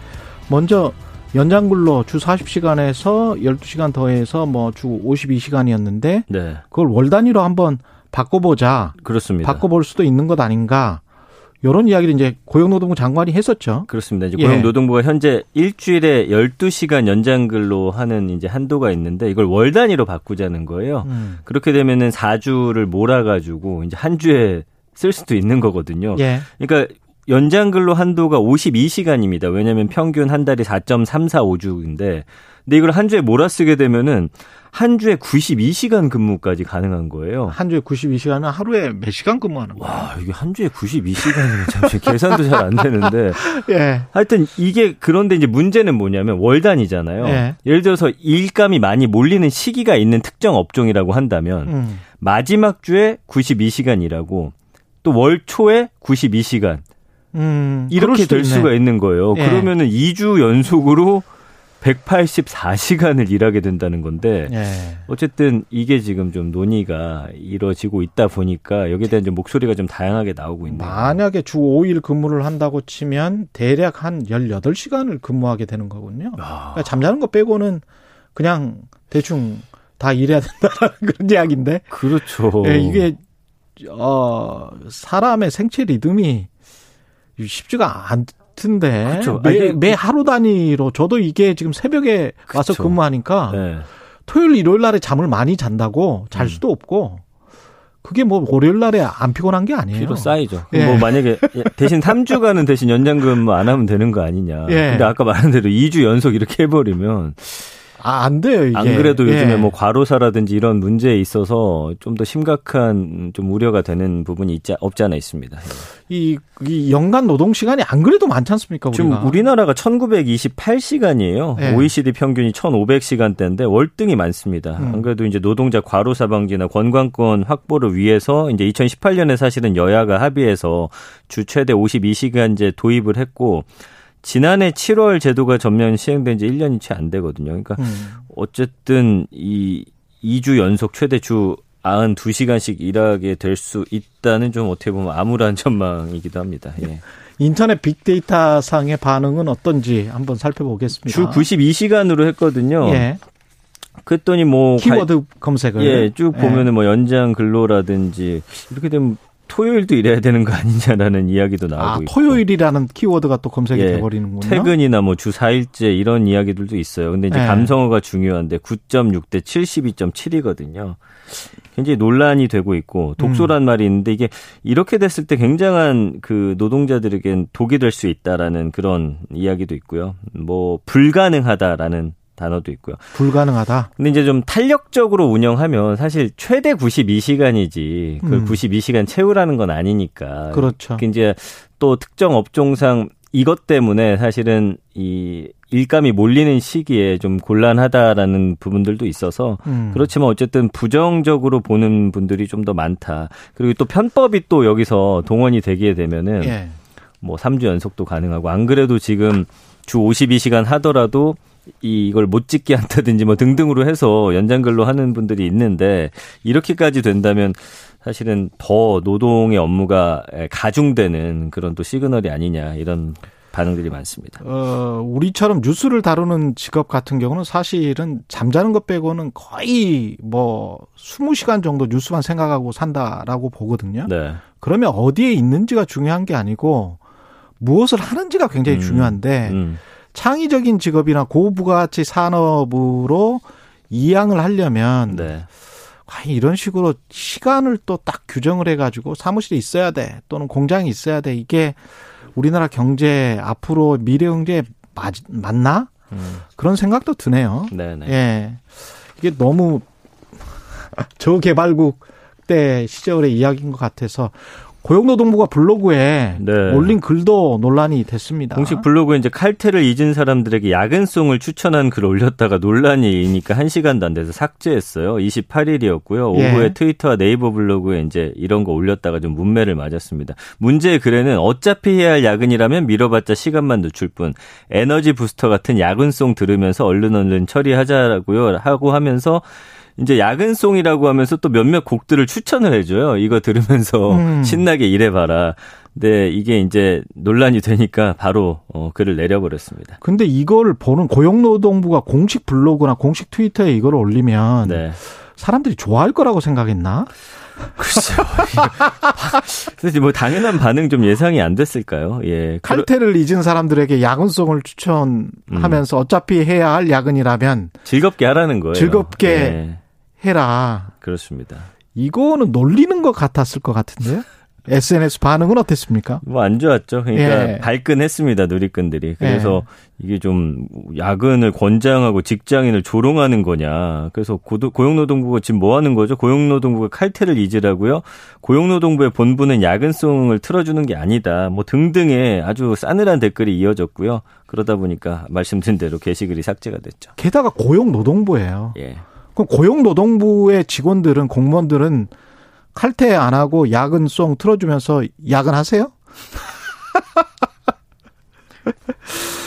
먼저 연장 근로 주 40시간에서 12시간 더해서 뭐 주 52시간이었는데, 네. 그걸 월 단위로 한번 바꿔보자. 그렇습니다. 바꿔볼 수도 있는 것 아닌가. 이런 이야기를 이제 고용노동부 장관이 했었죠. 그렇습니다. 이제 고용노동부가 예. 현재 일주일에 12시간 연장 근로 하는 이제 한도가 있는데 이걸 월 단위로 바꾸자는 거예요. 음. 그렇게 되면은 4주를 몰아 가지고 이제 한 주에 쓸 수도 있는 거거든요. 예. 그러니까 연장 근로 한도가 52시간입니다. 왜냐하면 평균 한 달이 4.345주인데 근데 이걸 한 주에 몰아쓰게 되면은 한 주에 92시간 근무까지 가능한 거예요. 한 주에 92시간은 하루에 몇 시간 근무하는 거예요? 와, 이게 한 주에 92시간이면 참 계산도 잘 안 되는데. 예. 하여튼 이게 그런데 이제 문제는 뭐냐면 월 단위잖아요. 예. 예를 들어서 일감이 많이 몰리는 시기가 있는 특정 업종이라고 한다면 음. 마지막 주에 92시간 일하고 또 월 초에 92시간 음, 이렇게 될 있네. 수가 있는 거예요. 예. 그러면은 2주 연속으로 184시간을 일하게 된다는 건데 예. 어쨌든 이게 지금 좀 논의가 이루어지고 있다 보니까 여기에 대한 좀 목소리가 좀 다양하게 나오고 있네요. 만약에 주 5일 근무를 한다고 치면 대략 한 18시간을 근무하게 되는 거군요. 아, 그러니까 잠자는 거 빼고는 그냥 대충 다 일해야 된다는 그런 이야기인데 그렇죠. 예, 이게 어 사람의 생체 리듬이 쉽지가 않던데 그렇죠. 매, 아니, 매 하루 단위로 저도 이게 지금 새벽에 와서 그렇죠. 근무하니까 네. 토요일 일요일 날에 잠을 많이 잔다고 잘 음. 수도 없고 그게 뭐 월요일 날에 안 피곤한 게 아니에요. 피로 쌓이죠. 예. 뭐 만약에 대신 3주간은 대신 연장근무 안 하면 되는 거 아니냐. 예. 근데 아까 말한 대로 2주 연속 이렇게 해버리면 아, 안 돼요, 이게. 안 그래도 요즘에 예. 뭐 과로사라든지 이런 문제에 있어서 좀 더 심각한 좀 우려가 되는 부분이 있지 없지 않아 있습니다. 이, 이 연간 노동 시간이 안 그래도 많지 않습니까, 우리가? 지금 우리나라가 1928시간이에요. 예. OECD 평균이 1500시간대인데 월등히 많습니다. 음. 안 그래도 이제 노동자 과로사 방지나 건강권 확보를 위해서 이제 2018년에 사실은 여야가 합의해서 주 최대 52시간제 도입을 했고 지난해 7월 제도가 전면 시행된 지 1년이 채 안 되거든요. 그러니까 음. 어쨌든 이 2주 연속 최대 주 92시간씩 일하게 될 수 있다는 좀 어떻게 보면 암울한 전망이기도 합니다. 예. 인터넷 빅데이터 상의 반응은 어떤지 한번 살펴보겠습니다. 주 92시간으로 했거든요. 예. 그랬더니 뭐 키워드 검색을. 가- 예, 쭉 예. 보면은 뭐 연장 근로라든지 이렇게 되면 토요일도 일해야 되는 거 아니냐라는 이야기도 나오고 아, 있고. 토요일이라는 키워드가 또 검색이 예, 돼버리는군요. 퇴근이나 뭐 주 4일제 이런 이야기들도 있어요. 근데 이제 예. 감성어가 중요한데 9.6 대 72.7이거든요. 굉장히 논란이 되고 있고 독소란 음. 말이 있는데 이게 이렇게 됐을 때 굉장한 그 노동자들에겐 독이 될 수 있다라는 그런 이야기도 있고요. 뭐 불가능하다라는 단어도 있고요. 불가능하다. 근데 이제 좀 탄력적으로 운영하면 사실 최대 92시간이지 그걸 음. 92시간 채우라는 건 아니니까. 그렇죠. 그 이제 또 특정 업종상 이것 때문에 사실은 이 일감이 몰리는 시기에 좀 곤란하다라는 부분들도 있어서 음. 그렇지만 어쨌든 부정적으로 보는 분들이 좀 더 많다. 그리고 또 편법이 또 여기서 동원이 되게 되면은 예. 뭐 3주 연속도 가능하고 안 그래도 지금 주 52시간 하더라도 이 이걸 못 찍게 한다든지 뭐 등등으로 해서 연장 근로 하는 분들이 있는데 이렇게까지 된다면 사실은 더 노동의 업무가 가중되는 그런 또 시그널이 아니냐 이런 반응들이 많습니다. 어, 우리처럼 뉴스를 다루는 직업 같은 경우는 사실은 잠자는 것 빼고는 거의 뭐 20시간 정도 뉴스만 생각하고 산다라고 보거든요. 네. 그러면 어디에 있는지가 중요한 게 아니고 무엇을 하는지가 굉장히 음, 중요한데 음. 창의적인 직업이나 고부가치 산업으로 이양을 하려면 네. 과연 이런 식으로 시간을 또 딱 규정을 해가지고 사무실에 있어야 돼 또는 공장에 있어야 돼 이게 우리나라 경제 앞으로 미래 경제에 맞, 맞나 음. 그런 생각도 드네요. 네, 네. 예, 이게 너무 저개발국 때 시절의 이야기인 것 같아서 고용노동부가 블로그에 네. 올린 글도 논란이 됐습니다. 공식 블로그에 이제 칼퇴를 잊은 사람들에게 야근송을 추천한 글을 올렸다가 논란이니까 한 시간도 안 돼서 삭제했어요. 28일이었고요. 예. 오후에 트위터와 네이버 블로그에 이제 이런 거 올렸다가 좀 문매를 맞았습니다. 문제의 글에는 어차피 해야 할 야근이라면 미뤄봤자 시간만 늦출 뿐 에너지 부스터 같은 야근송 들으면서 얼른 얼른 처리하자고요 하고 하면서 이제 야근송이라고 하면서 또 몇몇 곡들을 추천을 해줘요. 이거 들으면서 음. 신나게 일해봐라. 근데 이게 이제 논란이 되니까 바로 어, 글을 내려버렸습니다. 근데 이걸 보는 고용노동부가 공식 블로그나 공식 트위터에 이걸 올리면 네. 사람들이 좋아할 거라고 생각했나? 글쎄요. 사실 뭐 당연한 반응 좀 예상이 안 됐을까요? 예. 칼퇴를 잊은 사람들에게 야근송을 추천하면서 어차피 해야 할 야근이라면 즐겁게 하라는 거예요. 즐겁게 예, 해라. 그렇습니다. 이거는 놀리는 것 같았을 것 같은데요? SNS 반응은 어땠습니까? 뭐 안 좋았죠. 그러니까 예. 발끈했습니다 누리꾼들이. 그래서 예. 이게 좀 야근을 권장하고 직장인을 조롱하는 거냐. 그래서 고도, 고용노동부가 지금 뭐 하는 거죠? 고용노동부가 칼퇴를 잊으라고요. 고용노동부의 본부는 야근송을 틀어주는 게 아니다. 뭐 등등의 아주 싸늘한 댓글이 이어졌고요. 그러다 보니까 말씀드린 대로 게시글이 삭제가 됐죠. 게다가 고용노동부예요. 예. 그럼 고용노동부의 직원들은 공무원들은 칼퇴 안 하고 야근송 틀어주면서 야근하세요?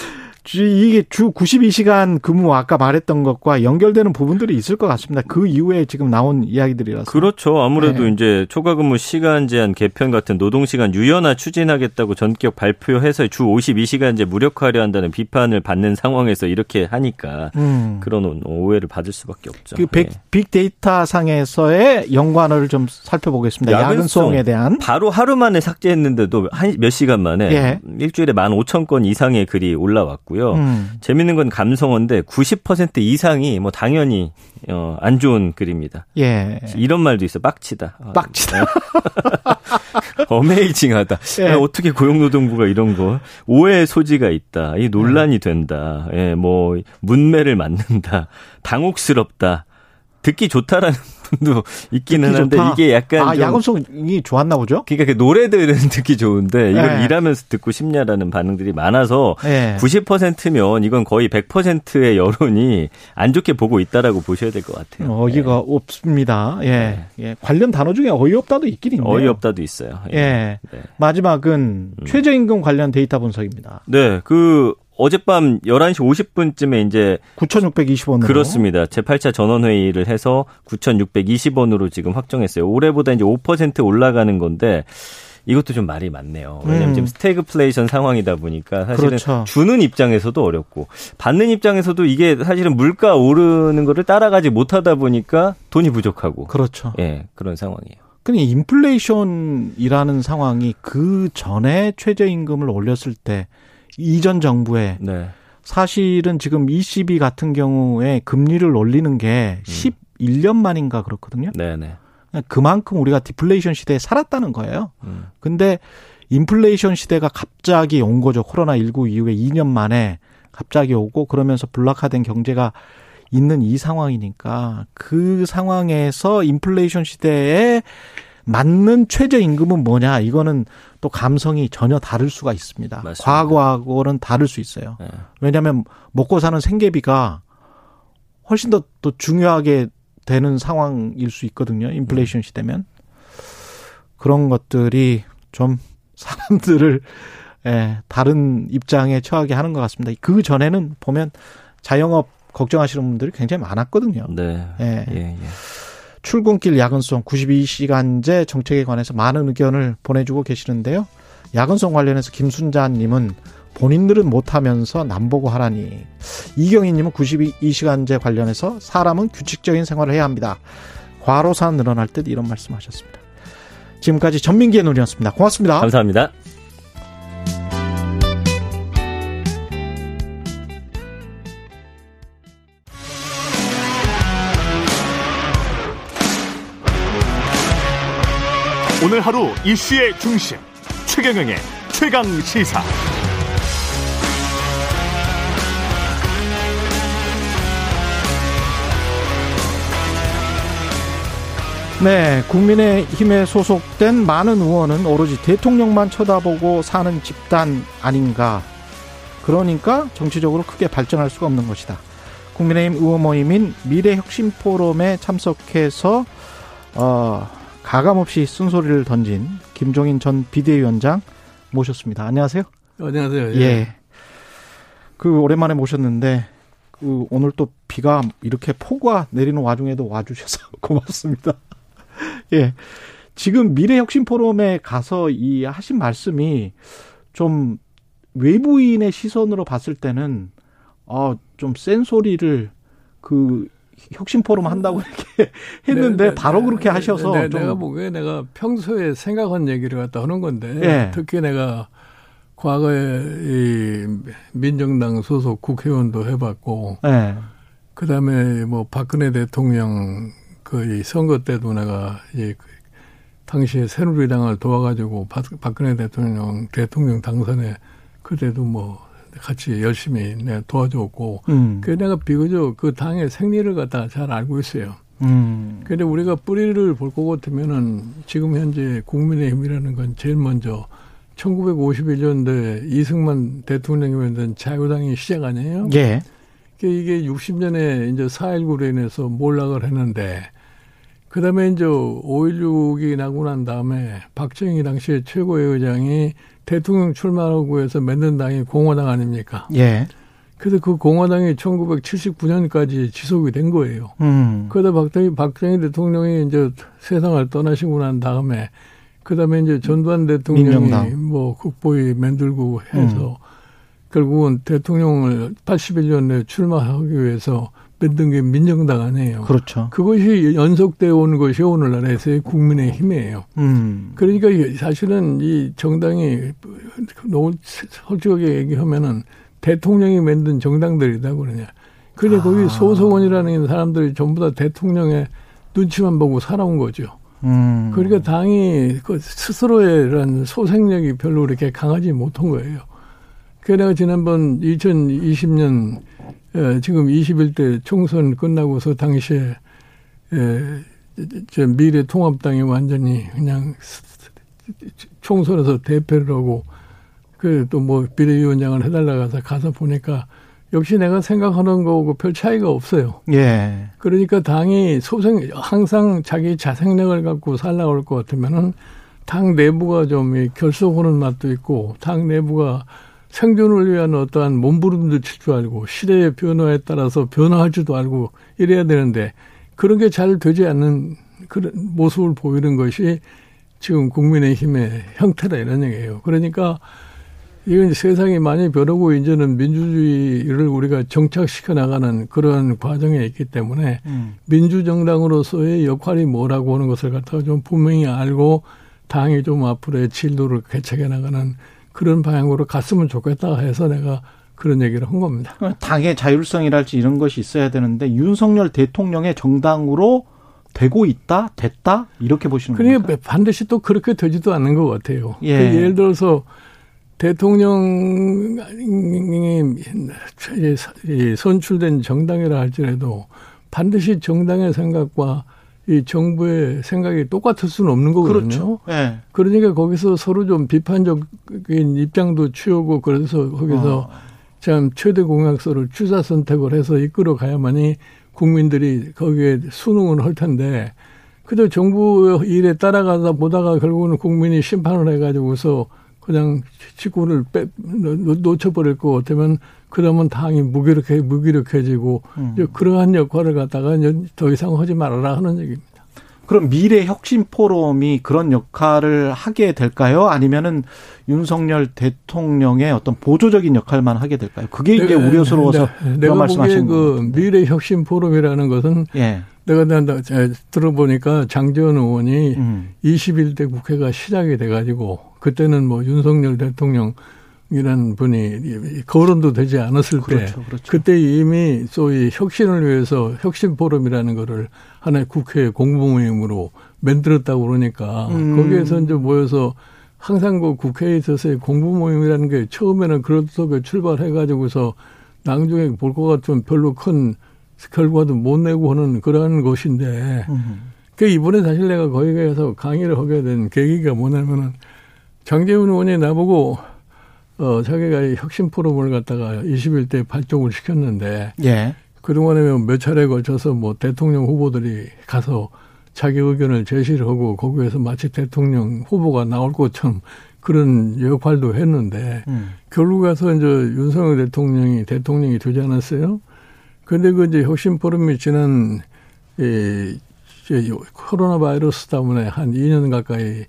주- 이게 주 92시간 근무 아까 말했던 것과 연결되는 부분들이 있을 것 같습니다. 그 이후에 지금 나온 이야기들이라서. 그렇죠. 아무래도 네. 이제 초과 근무 시간 제한 개편 같은 노동 시간 유연화 추진하겠다고 전격 발표해서 주 52시간제 무력화하려 한다는 비판을 받는 상황에서 이렇게 하니까 음. 그런 오해를 받을 수밖에 없죠. 그 빅, 예. 빅데이터 상에서의 연관을 좀 살펴보겠습니다. 야근송. 야근송에 대한. 바로 하루 만에 삭제했는데도 한 몇 시간 만에 예. 일주일에 15,000건 이상의 글이 올라왔고요. 음. 재밌는 건 감성어인데 90% 이상이 뭐 당연히 어, 안 좋은 글입니다. 예. 이런 말도 있어. 빡치다. 아, 빡치다. 어메이징하다. 예. 아, 어떻게 고용노동부가 이런 거 오해의 소지가 있다. 이 논란이 된다. 예, 뭐 문매를 맞는다. 당혹스럽다. 듣기 좋다라는 분도 있기는 한데 좋다. 이게 약간 아, 좀 야근송이 좋았나 보죠? 그러니까 그 노래들은 듣기 좋은데 이걸 예. 일하면서 듣고 싶냐라는 반응들이 많아서 예. 90%면 이건 거의 100%의 여론이 안 좋게 보고 있다라고 보셔야 될 것 같아요. 어이가 예. 없습니다. 예. 예. 관련 단어 중에 어이없다도 있긴 있네요. 어이없다도 있어요. 예. 네. 마지막은 음. 최저임금 관련 데이터 분석입니다. 네, 그 어젯밤 11시 50분쯤에 이제 9,620원으로. 그렇습니다. 제8차 전원 회의를 해서 9,620원으로 지금 확정했어요. 올해보다 이제 5% 올라가는 건데 이것도 좀 말이 많네요. 왜냐면 음. 지금 스태그플레이션 상황이다 보니까 사실은 그렇죠. 주는 입장에서도 어렵고 받는 입장에서도 이게 사실은 물가 오르는 거를 따라가지 못하다 보니까 돈이 부족하고 그렇죠. 예, 그런 상황이에요. 그러니 인플레이션이라는 상황이 그 전에 최저임금을 올렸을 때 이전 정부에 네. 사실은 지금 ECB 같은 경우에 금리를 올리는 게 11년 만인가 그렇거든요. 네, 네. 그만큼 우리가 디플레이션 시대에 살았다는 거예요. 음. 근데 인플레이션 시대가 갑자기 온 거죠. 코로나19 이후에 2년 만에 갑자기 오고 그러면서 블락화된 경제가 있는 이 상황이니까 그 상황에서 인플레이션 시대에 맞는 최저임금은 뭐냐 이거는 또 감성이 전혀 다를 수가 있습니다. 맞습니다. 과거하고는 다를 수 있어요. 네. 왜냐하면 먹고 사는 생계비가 훨씬 더 또 중요하게 되는 상황일 수 있거든요. 인플레이션 시대면 그런 것들이 좀 사람들을 예, 다른 입장에 처하게 하는 것 같습니다. 그 전에는 보면 자영업 걱정하시는 분들이 굉장히 많았거든요. 네. 예. 예, 예. 출근길 야근송 92시간제 정책에 관해서 많은 의견을 보내주고 계시는데요. 야근송 관련해서 김순자님은 본인들은 못하면서 남보고 하라니. 이경희님은 92시간제 관련해서 사람은 규칙적인 생활을 해야 합니다. 과로사 늘어날 듯 이런 말씀하셨습니다. 지금까지 전민기의 눈이었습니다. 고맙습니다. 감사합니다. 오늘 하루 이슈의 중심 최경영의 최강 시사. 네, 국민의힘에 소속된 많은 의원은 오로지 대통령만 쳐다보고 사는 집단 아닌가. 그러니까 정치적으로 크게 발전할 수가 없는 것이다. 국민의힘 의원 모임인 미래혁신포럼에 참석해서 어, 가감없이 쓴소리를 던진 김종인 전 비대위원장 모셨습니다. 안녕하세요. 안녕하세요. 예. 그 오랜만에 모셨는데 그 오늘 또 비가 이렇게 폭우가 내리는 와중에도 와주셔서 고맙습니다. 예. 지금 미래혁신 포럼에 가서 이 하신 말씀이 좀 외부인의 시선으로 봤을 때는 어좀 센 소리를 그 혁신 포럼 한다고 이렇게 했는데 네, 네, 바로 네, 그렇게 네, 하셔서 네, 좀 내가 보기에 내가 평소에 생각한 얘기를 갖다 하는 건데 예. 특히 내가 과거에 이 민정당 소속 국회의원도 해봤고 예. 그다음에 뭐 박근혜 대통령 그 이 선거 때도 내가 이 당시에 새누리당을 도와가지고 박, 박근혜 대통령 대통령 당선에 그때도 뭐 같이 열심히 내가 도와줬고 음. 그 내가 비교적 그 당의 생리를 갖다 잘 알고 있어요. 음. 근데 우리가 뿌리를 볼 것 같으면은 지금 현재 국민의힘이라는 건 제일 먼저 1951년도에 이승만 대통령이 만든 자유당이 시작 아니에요? 예. 이게 60년에 이제 4.19로 인해서 몰락을 했는데, 그 다음에 이제 5.16이 나고 난 다음에 박정희 당시에 최고의 의장이 대통령 출마하고 해서 만든 당이 공화당 아닙니까? 예. 그래서 그 공화당이 1979년까지 지속이 된 거예요. 음. 그러다 박정희, 박정희 대통령이 이제 세상을 떠나시고 난 다음에 그 다음에 이제 전두환 대통령이 민정당. 뭐 국보위 만들고 해서 결국은 대통령을 81년에 출마하기 위해서 만든 게 민정당 아니에요. 그렇죠. 그것이 연속되어 온 것이 오늘날에서의 국민의 힘이에요. 음. 그러니까 사실은 이 정당이 너무 솔직하게 얘기하면은 대통령이 만든 정당들이다 그러냐. 그런데 거기 소속원이라는 사람들이 전부 다 대통령의 눈치만 보고 살아온 거죠. 음. 그러니까 당이 그 스스로의 이런 소생력이 별로 그렇게 강하지 못한 거예요. 그 내가 지난번 2020년 에, 지금 21대 총선 끝나고서 당시에 에, 저 미래 통합당이 완전히 그냥 총선에서 대패를 하고 그또뭐 비대위원장을 해달라고 해서 가서 보니까 역시 내가 생각하는 거하고 별 차이가 없어요. 예. 그러니까 당이 소생 항상 자기 자생력을 갖고 살아올 것 같으면은 당 내부가 좀 결속하는 맛도 있고 당 내부가 생존을 위한 어떠한 몸부림도 칠 줄 알고 시대의 변화에 따라서 변화할 줄도 알고 이래야 되는데 그런 게 잘 되지 않는 그런 모습을 보이는 것이 지금 국민의힘의 형태다 이런 얘기예요. 그러니까 이건 세상이 많이 변하고 이제는 민주주의를 우리가 정착시켜 나가는 그런 과정에 있기 때문에 음. 민주정당으로서의 역할이 뭐라고 하는 것을 갖다가 좀 분명히 알고 당이 좀 앞으로의 진도를 개척해 나가는 그런 방향으로 갔으면 좋겠다 해서 내가 그런 얘기를 한 겁니다. 당의 자율성이랄지 이런 것이 있어야 되는데 윤석열 대통령의 정당으로 되고 있다, 됐다 이렇게 보시는 겁니까? 그러니까 반드시 또 그렇게 되지도 않는 것 같아요. 예. 그 예를 들어서 대통령이 선출된 정당이라 할지라도 반드시 정당의 생각과 이 정부의 생각이 똑같을 수는 없는 거거든요. 그렇죠. 예. 그러니까 거기서 서로 좀 비판적인 입장도 취하고 그래서 거기서 어. 참 최대 공약서를 취사 선택을 해서 이끌어 가야만이 국민들이 거기에 순응을 할 텐데 그저 정부 일에 따라가다 보다가 결국은 국민이 심판을 해가지고서 그냥 직구를 빼, 놓- 놓쳐버릴 것 같으면 그러면 당이 무기력해, 무기력해지고 음. 그러한 역할을 갖다가 더 이상 하지 말아라 하는 얘기입니다. 그럼 미래 혁신 포럼이 그런 역할을 하게 될까요? 아니면은 윤석열 대통령의 어떤 보조적인 역할만 하게 될까요? 그게 이제 내가- 우려스러워서 내가, 그런 내가 말씀하시는 그. 미래 혁신 포럼이라는 것은 예. 내가 들어보니까 장제원 의원이 음. 21대 국회가 시작이 돼가지고 그때는 뭐 윤석열 대통령 이라는 분이 거론도 되지 않았을 때 그렇죠, 그렇죠. 그때 이미 소위 혁신을 위해서 혁신 포럼이라는 거를 하나의 국회 공부 모임으로 만들었다고 그러니까 음. 거기에서 이제 모여서 항상 그 국회에 있어서의 공부 모임이라는 게 처음에는 그런 속에 출발해 가지고서 나중에 볼 것 같으면 별로 큰 결과도 못 내고 하는 그러한 것인데 음. 그 이번에 사실 내가 거기 가서 강의를 하게 된 계기가 뭐냐면은 장재훈 의원이 나보고 어 자기가 이 혁신 포럼을 갖다가 21대 발족을 시켰는데 예. 그동안에 몇 차례에 걸쳐서 뭐 대통령 후보들이 가서 자기 의견을 제시를 하고 거기에서 마치 대통령 후보가 나올 것처럼 그런 역할도 했는데 음. 결국 가서 이제 윤석열 대통령이 대통령이 되지 않았어요. 근데 그 이제 혁신 포럼이 지난 이 코로나 바이러스 때문에 한 2년 가까이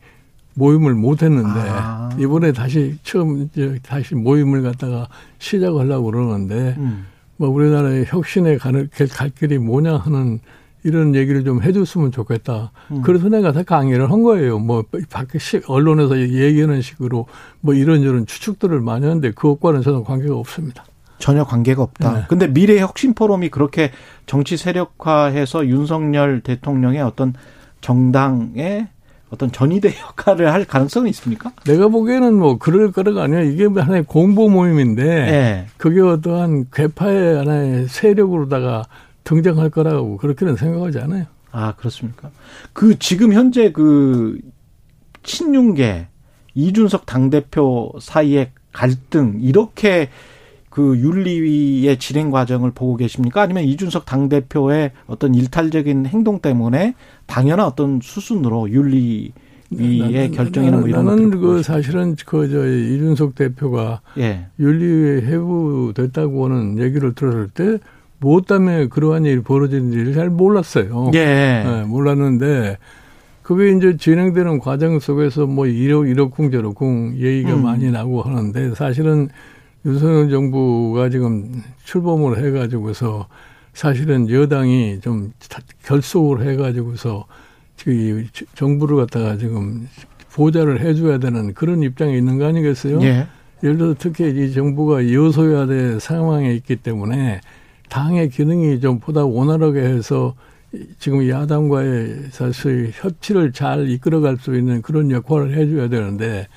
모임을 못 했는데 아. 이번에 다시 처음 이제 다시 모임을 갖다가 시작하려고 그러는데 음. 뭐 우리나라의 혁신에 가는 길- 갈 길이 뭐냐 하는 이런 얘기를 좀 해줬으면 좋겠다. 음. 그래서 내가 다 강의를 한 거예요. 뭐 밖에 시- 언론에서 얘기하는 식으로 뭐 이런저런 추측들을 많이 하는데 그것과는 저는 관계가 없습니다. 전혀 관계가 없다. 네. 근데 미래 혁신 포럼이 그렇게 정치 세력화해서 윤석열 대통령의 어떤 정당의 어떤 전위대 역할을 할 가능성은 있습니까? 내가 보기에는 뭐 그럴 거라가 아니라 이게 하나의 공보 모임인데 예. 그게 어떠한 괴파의 하나의 세력으로다가 등장할 거라고 그렇게는 생각하지 않아요. 아, 그렇습니까? 그 지금 현재 그 친윤계 이준석 당 대표 사이의 갈등 이렇게 그 윤리위의 진행 과정을 보고 계십니까? 아니면 이준석 당대표의 어떤 일탈적인 행동 때문에 당연한 어떤 수순으로 윤리 위의 결정이나 뭐 이런 나는 그 사실은 그 저 이준석 대표가 예. 윤리위에 해부됐다고 하는 얘기를 들었을 때 무엇 때문에 그러한 일이 벌어지는지를 잘 몰랐어요. 예. 네, 몰랐는데 그게 이제 진행되는 과정 속에서 뭐 이러 이러쿵 저러쿵 얘기가 음. 많이 나고 하는데 사실은 윤석열 정부가 지금 출범을 해가지고서 사실은 여당이 좀 다- 결속을 해가지고서 이 정부를 갖다가 지금 보좌를 해줘야 되는 그런 입장에 있는 거 아니겠어요? 예. 예를 들어 특히 이 정부가 여소야 될 상황에 있기 때문에 당의 기능이 좀 보다 원활하게 해서 지금 야당과의 사실 협치를 잘 이끌어갈 수 있는 그런 역할을 해줘야 되는데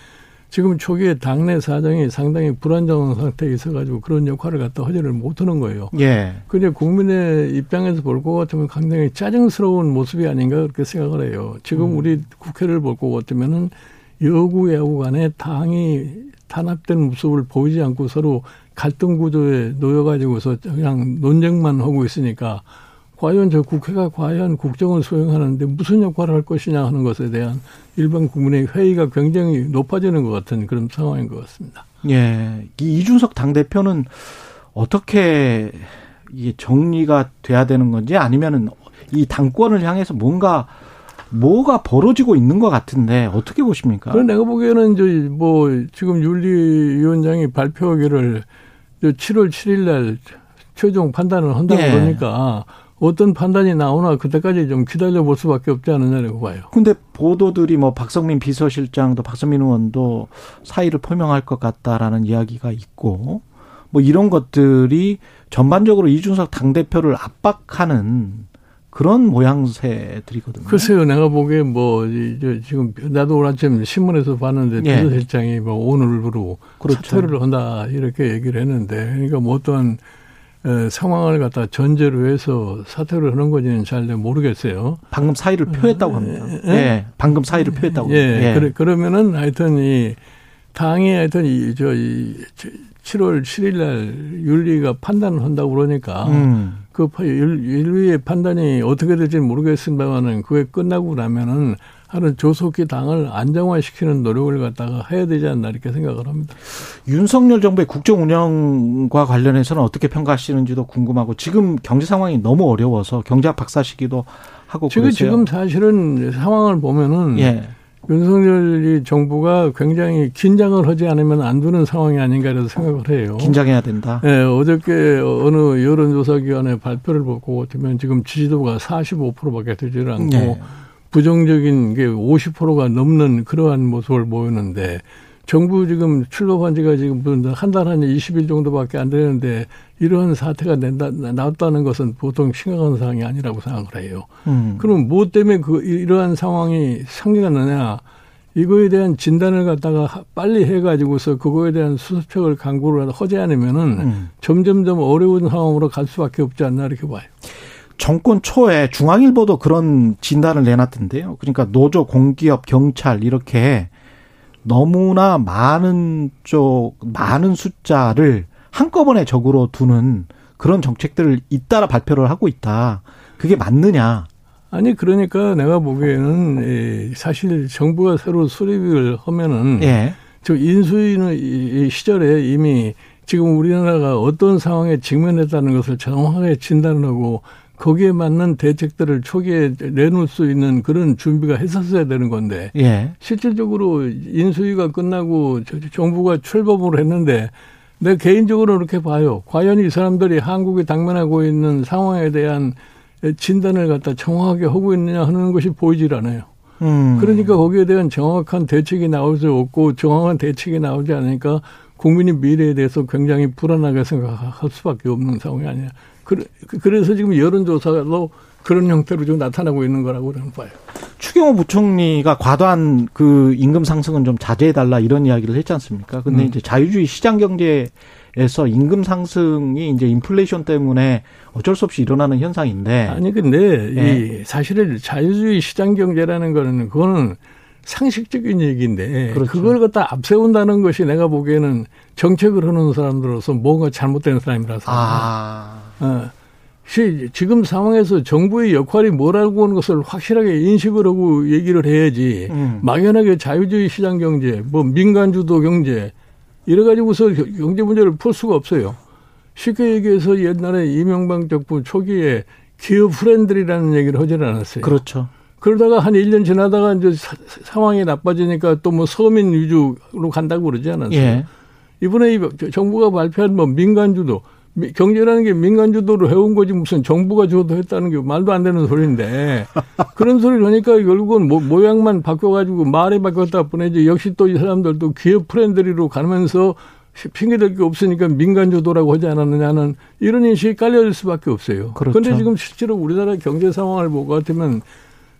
지금 초기에 당내 사정이 상당히 불안정한 상태에 있어가지고 그런 역할을 갖다 허지를 못하는 거예요. 예. 근데 국민의 입장에서 볼 것 같으면 굉장히 짜증스러운 모습이 아닌가 그렇게 생각을 해요. 지금 우리 국회를 볼 것 같으면은 여구 야구 간에 당이 탄압된 모습을 보이지 않고 서로 갈등 구조에 놓여가지고서 그냥 논쟁만 하고 있으니까 과연 저 국회가 과연 국정을 수행하는데 무슨 역할을 할 것이냐 하는 것에 대한 일반 국민의 회의가 굉장히 높아지는 것 같은 그런 상황인 것 같습니다. 예. 이 이준석 당대표는 어떻게 이게 정리가 돼야 되는 건지 아니면은 이 당권을 향해서 뭔가 뭐가 벌어지고 있는 것 같은데 어떻게 보십니까? 그래 내가 보기에는 이제 뭐 지금 윤리위원장이 발표하기를 7월 7일 날 최종 판단을 한다고 예. 그러니까 어떤 판단이 나오나 그때까지 좀 기다려 볼 수밖에 없지 않느냐고 봐요. 근데 보도들이 뭐 박성민 비서실장도 박성민 의원도 사의를 표명할 것 같다라는 이야기가 있고 뭐 이런 것들이 전반적으로 이준석 당대표를 압박하는 그런 모양새들이거든요. 글쎄요, 내가 보기에 뭐, 이, 저, 지금, 나도 오늘 아침 신문에서 봤는데, 예. 비서실장이 뭐, 오늘부로 그렇죠. 사퇴를 한다, 이렇게 얘기를 했는데, 그러니까 뭐 어떤, 에, 상황을 갖다 전제로 해서 사퇴를 하는 건지는 잘 모르겠어요. 방금 사의를 표했다고 합니다. 예. 방금 사의를 표했다고. 예, 합니다. 예. 그래, 그러면은 하여튼 이, 당이 하여튼 이, 저, 이, 7월 7일 날 윤리가 판단을 한다고 그러니까, 음. 그 윤리의 판단이 어떻게 될지는 모르겠습니다만은 그게 끝나고 나면은 하는 조속히 당을 안정화시키는 노력을 갖다가 해야 되지 않나 이렇게 생각을 합니다. 윤석열 정부의 국정 운영과 관련해서는 어떻게 평가하시는지도 궁금하고 지금 경제 상황이 너무 어려워서 경제학 박사 시기도 하고 지금 그러세요. 지금 사실은 상황을 보면은 예. 윤석열 정부가 굉장히 긴장을 하지 않으면 안 되는 상황이 아닌가 이런 생각을 해요. 긴장해야 된다. 예, 어저께 어느 여론조사기관의 발표를 보고 같으면 지금 지지도가 45%밖에 되질 않고 예. 부정적인 게 50%가 넘는 그러한 모습을 보이는데 정부 지금 출범한 지가 지금 한 달 한 20일 정도밖에 안 되는데 이러한 사태가 낸다, 나왔다는 것은 보통 심각한 상황이 아니라고 생각을 해요. 음. 그럼 뭐 때문에 그 이러한 상황이 생겨났느냐? 이거에 대한 진단을 갖다가 하- 빨리 해가지고서 그거에 대한 수습책을 강구를 하지 않으면은 음. 점점점 어려운 상황으로 갈 수밖에 없지 않나 이렇게 봐요. 정권 초에 중앙일보도 그런 진단을 내놨던데요. 그러니까 노조, 공기업, 경찰 이렇게 너무나 많은 쪽 많은 숫자를 한꺼번에 적으로 두는 그런 정책들을 잇따라 발표를 하고 있다. 그게 맞느냐? 아니 그러니까 내가 보기에는 에, 사실 정부가 새로 수립을 하면은 예. 저 인수위는 시절에 이미 지금 우리나라가 어떤 상황에 직면했다는 것을 정확하게 진단을 하고 거기에 맞는 대책들을 초기에 내놓을 수 있는 그런 준비가 했었어야 되는 건데 예. 실질적으로 인수위가 끝나고 정부가 출범을 했는데 내 개인적으로 그렇게 봐요. 과연 이 사람들이 한국이 당면하고 있는 상황에 대한 진단을 갖다 정확하게 하고 있느냐 하는 것이 보이질 않아요. 음. 그러니까 거기에 대한 정확한 대책이 나올 수 없고 정확한 대책이 나오지 않으니까 국민의 미래에 대해서 굉장히 불안하게 생각할 수밖에 없는 상황이 아니야. 그래서 지금 여론조사도 그런 형태로 좀 나타나고 있는 거라고 저는 봐요. 추경호 부총리가 과도한 그 임금 상승은 좀 자제해달라 이런 이야기를 했지 않습니까? 근데 음. 이제 자유주의 시장 경제에서 임금 상승이 이제 인플레이션 때문에 어쩔 수 없이 일어나는 현상인데. 아니, 근데 예. 이 사실은 자유주의 시장 경제라는 거는 그거는 상식적인 얘기인데 그렇죠. 그걸 갖다 앞세운다는 것이 내가 보기에는 정책을 하는 사람들로서 뭔가 잘못된 사람이라서. 아. 어. 지금 상황에서 정부의 역할이 뭐라고 하는 것을 확실하게 인식을 하고 얘기를 해야지 음. 막연하게 자유주의 시장 경제, 뭐 민간 주도 경제 이래 가지고서 경제 문제를 풀 수가 없어요. 쉽게 얘기해서 옛날에 이명박 정부 초기에 기업 friendly라는 얘기를 하지 않았어요. 그렇죠. 그러다가 한 1년 지나다가 이제 사, 상황이 나빠지니까 또 뭐 서민 위주로 간다고 그러지 않았어요. 예. 이번에 정부가 발표한 뭐 민간주도 경제라는 게 민간 주도로 해온 거지 무슨 정부가 주도했다는 게 말도 안 되는 소리인데 그런 소리를 하니까 결국은 모, 모양만 바뀌어가지고 말이 바뀌었다 뿐이지 역시 또 이 사람들도 기업 friendly로 가면서 핑계댈 게 없으니까 민간 주도라고 하지 않았느냐는 이런 인식이 깔려질 수밖에 없어요. 그런데 그렇죠. 지금 실제로 우리나라 경제 상황을 보고 같으면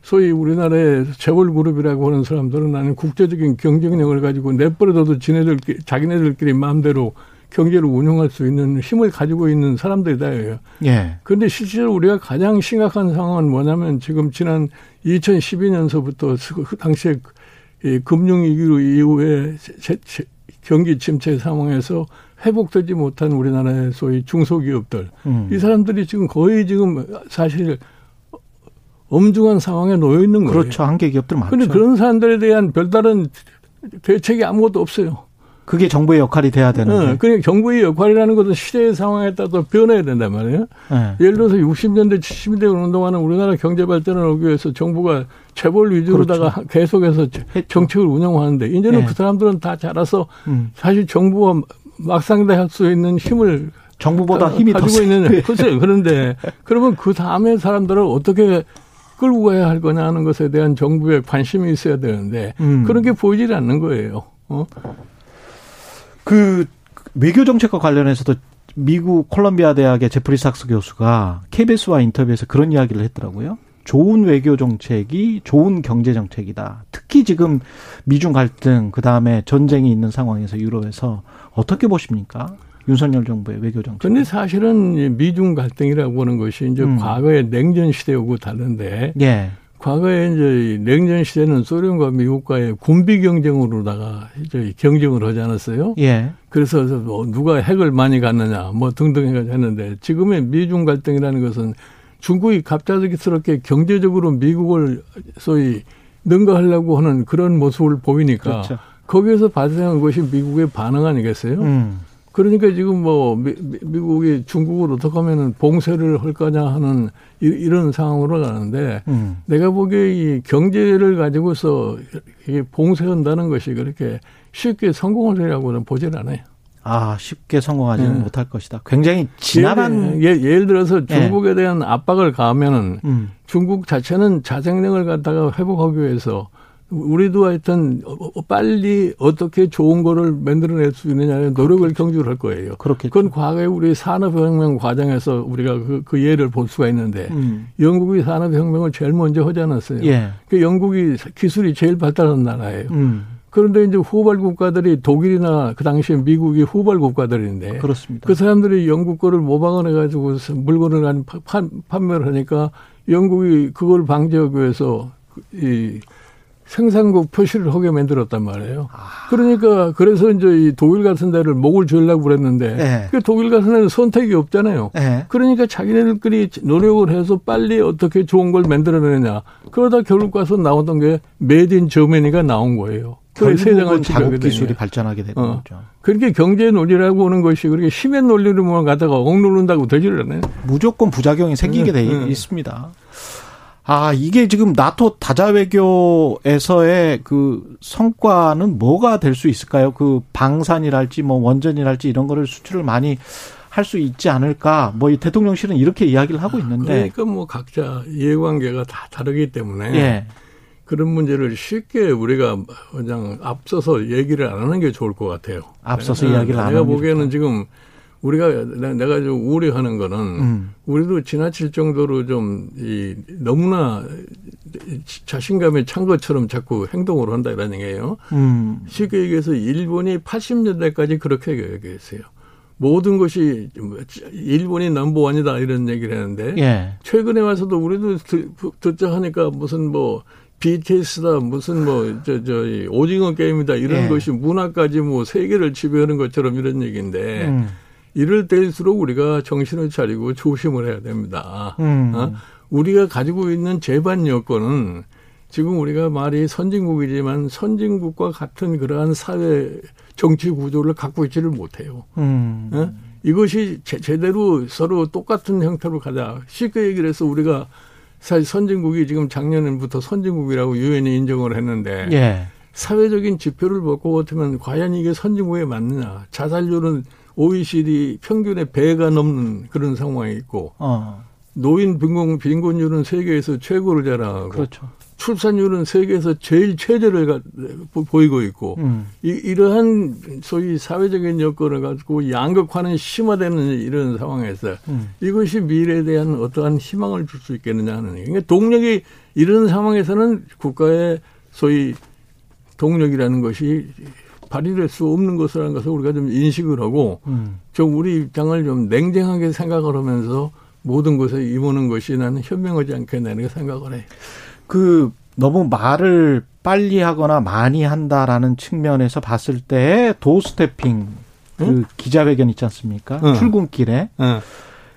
소위 우리나라의 재벌그룹이라고 하는 사람들은 나는 국제적인 경쟁력을 가지고 내버려둬도 지네들 자기네들끼리 마음대로 경제를 운영할 수 있는 힘을 가지고 있는 사람들이다예요. 예. 그런데 실제로 우리가 가장 심각한 상황은 뭐냐면 지금 지난 2012년서부터 그 당시에 이 금융위기 이후에 제, 제, 경기 침체 상황에서 회복되지 못한 우리나라의 소위 중소기업들 음. 이 사람들이 지금 거의 지금 사실 엄중한 상황에 놓여 있는 거예요. 그렇죠. 한계 기업들 많죠. 그런데 그런 사람들에 대한 별다른 대책이 아무것도 없어요. 그게 정부의 역할이 돼야 되는데. 네, 그러니까 정부의 역할이라는 것은 시대의 상황에 따라 변해야 된단 말이에요. 네. 예를 들어서 60년대, 70년대 그런 동안은 우리나라 경제 발전을 하기 위해서 정부가 재벌 위주로다가 그렇죠. 계속해서 정책을 운영하는데 이제는 네. 그 사람들은 다 자라서 음. 사실 정부가 막상대할 수 있는 힘을 정부보다 힘이 가지고 더 있는 네. 글쎄 그런데 그러면 그 다음에 사람들을 어떻게 끌고 가야 할 거냐 하는 것에 대한 정부의 관심이 있어야 되는데 음. 그런 게 보이질 않는 거예요. 어? 그 외교 정책과 관련해서도 미국 콜롬비아 대학의 제프리 삭스 교수가 KBS와 인터뷰에서 그런 이야기를 했더라고요. 좋은 외교 정책이 좋은 경제 정책이다. 특히 지금 미중 갈등, 그 다음에 전쟁이 있는 상황에서 유럽에서 어떻게 보십니까? 윤석열 정부의 외교 정책. 근데 사실은 미중 갈등이라고 하는 것이 이제 음. 과거의 냉전 시대하고 다른데. 예. 과거에 이제 냉전 시대는 소련과 미국과의 군비 경쟁으로다가 이제 경쟁을 하지 않았어요. 예. 그래서 뭐 누가 핵을 많이 갖느냐 뭐 등등 해가지고 했는데 지금의 미중 갈등이라는 것은 중국이 갑작스럽게 경제적으로 미국을 소위 능가하려고 하는 그런 모습을 보이니까 그렇죠. 거기에서 발생한 것이 미국의 반응 아니겠어요? 음. 그러니까 지금 뭐 미, 국이 중국을 어떻게 하면은 봉쇄를 할 거냐 하는 이, 런 상황으로 가는데 음. 내가 보기에 이 경제를 가지고서 이게 봉쇄한다는 것이 그렇게 쉽게 성공하리라고는 보질 않아요. 아, 쉽게 성공하지는 네. 못할 것이다. 굉장히 지난한 예, 예, 를 들어서 네. 중국에 대한 압박을 가하면은 음. 중국 자체는 자생력을 갖다가 회복하기 위해서 우리도 하여튼 어, 어, 빨리 어떻게 좋은 거를 만들어낼 수 있느냐에 노력을 경주를 할 거예요. 그렇겠죠. 그건 과거에 우리 산업혁명 과정에서 우리가 그, 그 예를 볼 수가 있는데 음. 영국이 산업혁명을 제일 먼저 하지 않았어요. 예. 그 영국이 기술이 제일 발달한 나라예요. 음. 그런데 이제 후발 국가들이 독일이나 그 당시에 미국이 후발 국가들인데 그렇습니다. 그 사람들이 영국 거를 모방을 해가지고 물건을 판, 판매를 하니까 영국이 그걸 방지하기 위해서 이 생산국 표시를 하게 만들었단 말이에요. 아. 그러니까 그래서 이제 이 독일 같은 데를 목을 줄려고 그랬는데 네. 그 독일 같은 데는 선택이 없잖아요. 네. 그러니까 자기네들끼리 노력을 해서 빨리 어떻게 좋은 걸 만들어내냐. 그러다 결국 가서 나왔던 게 Made in Germany가 나온 거예요. 결국은 자국 기술이 발전하게 되는 어. 거죠. 그렇게 경제 논리라고 하는 것이 그렇게 힘의 논리로만 가다가 억누른다고 되지를 않아요. 무조건 부작용이 생기게 돼 네. 있습니다. 아, 이게 지금 나토 다자 외교에서의 그 성과는 뭐가 될 수 있을까요? 그 방산이랄지 뭐 원전이랄지 이런 거를 수출을 많이 할 수 있지 않을까? 뭐 이 대통령실은 이렇게 이야기를 하고 있는데. 그러니까 뭐 각자 이해관계가 다 다르기 때문에. 예. 그런 문제를 쉽게 우리가 그냥 앞서서 얘기를 안 하는 게 좋을 것 같아요. 앞서서 네, 이야기를 안 하는 내가 게 보기에는 좋다. 지금 우리가 내- 내가 좀 우려하는 거는 음. 우리도 지나칠 정도로 좀 이 너무나 자신감에 찬 것처럼 자꾸 행동을 한다 이런 얘기예요. 음. 쉽게 얘기해서 일본이 80년대까지 그렇게 얘기했어요. 모든 것이 일본이 넘버원이다 이런 얘기를 했는데 예. 최근에 와서도 우리도 듣- 듣자 하니까 무슨 뭐 BTS다 무슨 뭐저저 오징어 게임이다 이런 예. 것이 문화까지 뭐 세계를 지배하는 것처럼 이런 얘기인데 음. 이럴 때일수록 우리가 정신을 차리고 조심을 해야 됩니다. 음. 어? 우리가 가지고 있는 재반 여건은 지금 우리가 말이 선진국이지만 선진국과 같은 그러한 사회 정치 구조를 갖고 있지를 못해요. 음. 어? 이것이 제, 제대로 서로 똑같은 형태로 가자. 쉽게 얘기를 해서 우리가 사실 선진국이 지금 작년부터 선진국이라고 유엔이 인정을 했는데 예. 사회적인 지표를 보고 같으면 과연 이게 선진국에 맞느냐. 자살률은 OECD 평균의 배가 넘는 그런 상황이 있고 어. 노인 빈곤, 빈곤율은 세계에서 최고를 자랑하고 그렇죠. 출산율은 세계에서 제일 최저를 가, 보- 보이고 있고 음. 이, 이러한 소위 사회적인 여건을 가지고 양극화는 심화되는 이런 상황에서 음. 이것이 미래에 대한 어떠한 희망을 줄 수 있겠느냐 하는. 그러니까 동력이 이런 상황에서는 국가의 소위 동력이라는 것이 발휘될 수 없는 것이라는 것을 우리가 좀 인식을 하고 음. 좀 우리 입장을 좀 냉정하게 생각을 하면서 모든 것에 임하는 것이 나는 현명하지 이렇게 생각을 해. 그 너무 말을 빨리 하거나 많이 한다라는 측면에서 봤을 때 도스태핑 그 기자회견 있지 않습니까? 응. 출근길에 어.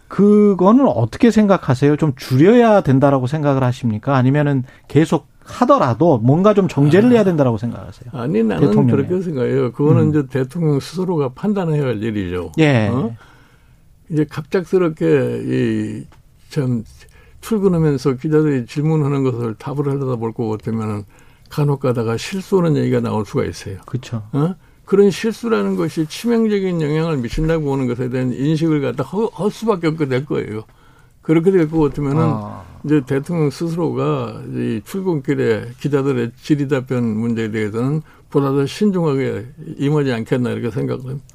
그거는 어떻게 생각하세요? 좀 줄여야 된다라고 생각을 하십니까? 아니면은 계속 하더라도 뭔가 좀 정제를 해야 된다라고 생각하세요? 아니 나는 대통령이요. 그렇게 생각해요. 그거는 음. 이제 대통령 스스로가 판단해야 할 일이죠. 예. 어? 이제 갑작스럽게 이 참 출근하면서 기자들이 질문하는 것을 답을 하려다 볼 것 같으면은 간혹 가다가 실수하는 얘기가 나올 수가 있어요. 그렇죠. 어? 그런 실수라는 것이 치명적인 영향을 미친다고 보는 것에 대한 인식을 갖다 허, 할 수밖에 없게 될 거예요. 그렇게 될 것 같으면은 아. 이제 대통령 스스로가 이 출근길에 기자들의 질의답변 문제에 대해서는 보다 더 신중하게 임하지 않겠나 이렇게 생각을 합니다.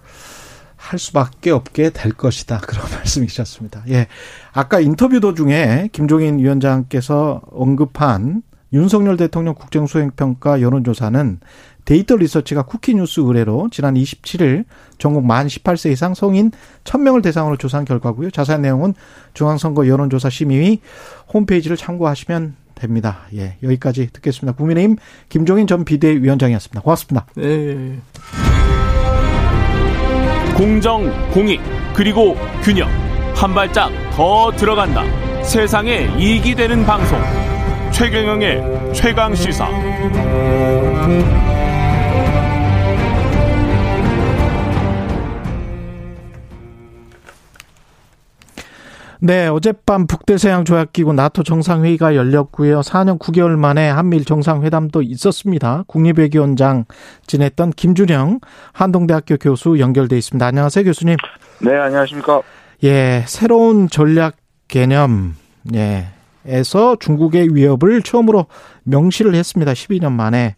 할 수밖에 없게 될 것이다. 그런 말씀이셨습니다. 예. 아까 인터뷰 도중에 김종인 위원장께서 언급한 윤석열 대통령 국정수행평가 여론조사는 데이터 리서치가 쿠키뉴스 의뢰로 지난 27일 전국 만 18세 이상 성인 1000명을 대상으로 조사한 결과고요. 자세한 내용은 중앙선거 여론조사 심의위 홈페이지를 참고하시면 됩니다. 예, 여기까지 듣겠습니다. 국민의힘 김종인 전 비대위원장이었습니다. 고맙습니다. 예. 공정, 공익, 그리고 균형. 한 발짝 더 들어간다. 세상에 이익이 되는 방송. 최경영의 최강 시사. 네, 어젯밤 북대서양 조약기구 나토 정상회의가 열렸고요. 4년 9개월 만에 한미일 정상회담도 있었습니다. 국립외교원장 지냈던 김준영 한동대학교 교수 연결돼 있습니다. 안녕하세요, 교수님. 네, 안녕하십니까. 예, 새로운 전략 개념, 예, 에서 중국의 위협을 처음으로 명시를 했습니다. 12년 만에.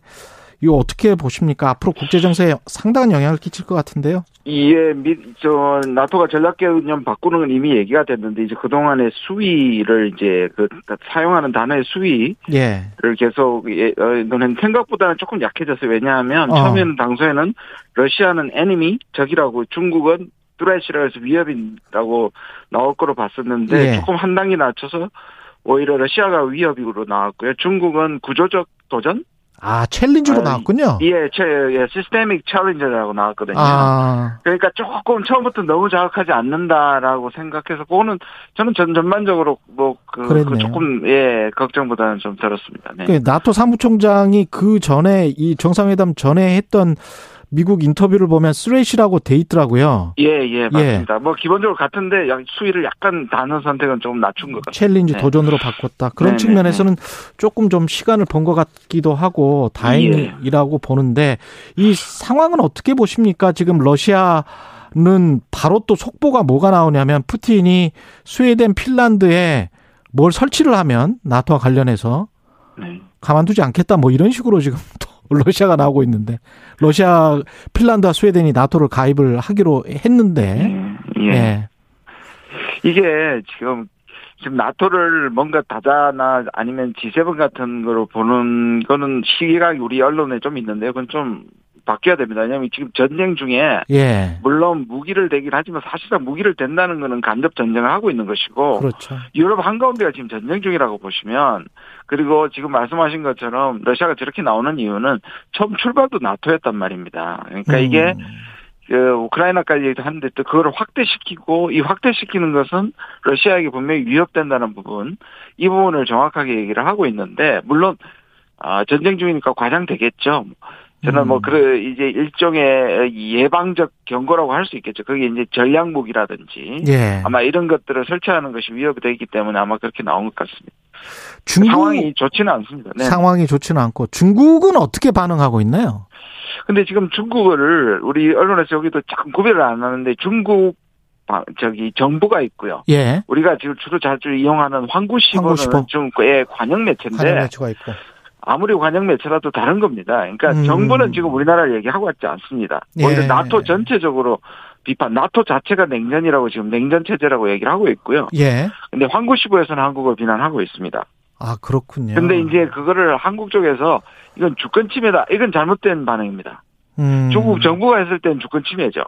이거 어떻게 보십니까? 앞으로 국제 정세에 상당한 영향을 끼칠 것 같은데요. 이에 미, 저, 나토가 전략개념 바꾸는 건 이미 얘기가 됐는데, 이제 그 동안의 수위를 이제 그, 사용하는 단어의 수위를 예, 계속, 예, 어, 너는 생각보다는 조금 약해졌어요. 왜냐하면 어. 처음에는 당초에는 러시아는 enemy, 적이라고 중국은 threat이라고 해서 위협이라고 나올 거로 봤었는데, 예. 조금 한 단계 낮춰서 오히려 러시아가 위협으로 나왔고요. 중국은 구조적 도전? 아 challenge로 아, 나왔군요. 예, 체, 예, systemic challenge라고 나왔거든요. 아, 그러니까 조금 처음부터 너무 자극하지 않는다라고 생각해서 그거는 저는 전 전반적으로 뭐그 그랬네요. 조금 예 걱정보다는 좀 들었습니다. 네. 그 나토 사무총장이 그 전에 이 정상회담 전에 했던 미국 인터뷰를 보면 threat이라고 돼 있더라고요. 예, 예, 맞습니다. 뭐 기본적으로 같은데 약- 수위를 약간 단어 선택은 좀 낮춘 것 같아요. challenge 네. 도전으로 바꿨다. 그런 네, 측면에서는 조금 좀 시간을 번 것 같기도 하고 다행이라고 보는데 이 상황은 어떻게 보십니까? 지금 러시아는 바로 또 속보가 뭐가 나오냐면 푸틴이 스웨덴, 핀란드에 뭘 설치를 하면 나토와 관련해서 네. 가만두지 않겠다 뭐 이런 식으로 지금 또 러시아가 나오고 있는데 러시아, 핀란드와 스웨덴이 나토를 가입을 하기로 했는데 예. 예. 이게 지금 지금 나토를 뭔가 다자나 아니면 G7 같은 거로 보는 거는 시각이 우리 언론에 좀 있는데요. 그건 좀 바뀌어야 됩니다. 왜냐하면 지금 전쟁 중에 예. 물론 무기를 대긴 하지만 사실상 무기를 댄다는 거는 간접 전쟁을 하고 있는 것이고 그렇죠. 유럽 한가운데가 지금 전쟁 중이라고 보시면 그리고 지금 말씀하신 것처럼 러시아가 저렇게 나오는 이유는 처음 출발도 나토였단 말입니다. 그러니까 이게 음. 그 우크라이나까지 하는데 또 그걸 확대시키고 이 확대시키는 것은 러시아에게 분명히 위협된다는 부분 이 부분을 정확하게 얘기를 하고 있는데 물론 아 전쟁 중이니까 과장되겠죠. 저는 뭐 음. 그 이제 일종의 예방적 경고라고 할 수 있겠죠. 그게 이제 전략 무기라든지 예. 아마 이런 것들을 설치하는 것이 위협이 되기 때문에 아마 그렇게 나온 것 같습니다. 중국 상황이 좋지는 않습니다. 네. 상황이 좋지는 않고 중국은 어떻게 반응하고 있나요? 근데 지금 중국을 우리 언론에서 여기도 참 구별을 안 하는데 중국 바- 저기 정부가 있고요. 예. 우리가 지금 주로 자주 이용하는 황구시보는 황구시보. 중국의 관영 매체인데 관영 매체가 있고. 아무리 관영 매체라도 다른 겁니다. 그러니까 음. 정부는 지금 우리나라를 얘기하고 있지 않습니다. 오히려 예. 나토 전체적으로 비판, 나토 자체가 냉전이라고 지금 냉전 체제라고 얘기를 하고 있고요. 예. 근데 황구시보에서는 한국을 비난하고 있습니다. 아 그렇군요. 근데 이제 그거를 한국 쪽에서 이건 주권 침해다. 이건 잘못된 반응입니다. 음. 중국 정부가 했을 땐 주권 침해죠.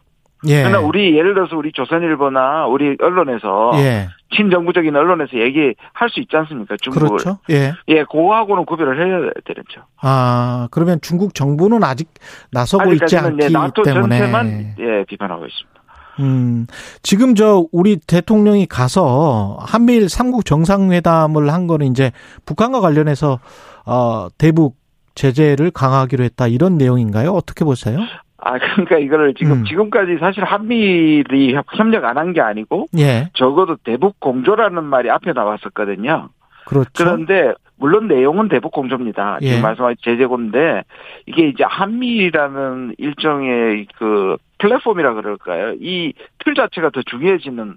예. 그러나 우리 예를 들어서 우리 조선일보나 우리 언론에서 예. 친정부적인 언론에서 얘기할 수 있지 않습니까? 중국을. 그렇죠. 예. 예, 그거하고는 구별을 해야 되죠. 아 그러면 중국 정부는 아직 나서고 있지 않기 예, 나토 때문에. 전체만 예, 비판하고 있습니다. 음, 지금 저 우리 대통령이 가서 한미일 삼국 정상회담을 한 거는 이제 북한과 관련해서 어 대북 제재를 강화하기로 했다 이런 내용인가요? 어떻게 보세요? 아, 그러니까 이거를 지금 음. 지금까지 사실 한미일이 협- 협력 안 한 게 아니고 예, 적어도 대북 공조라는 말이 앞에 나왔었거든요. 그렇죠. 그런데 물론 내용은 대북 공조입니다. 예. 지금 말씀하신 제재고인데 이게 이제 한미라는 일종의 그 플랫폼이라 그럴까요? 이 틀 자체가 더 중요해지는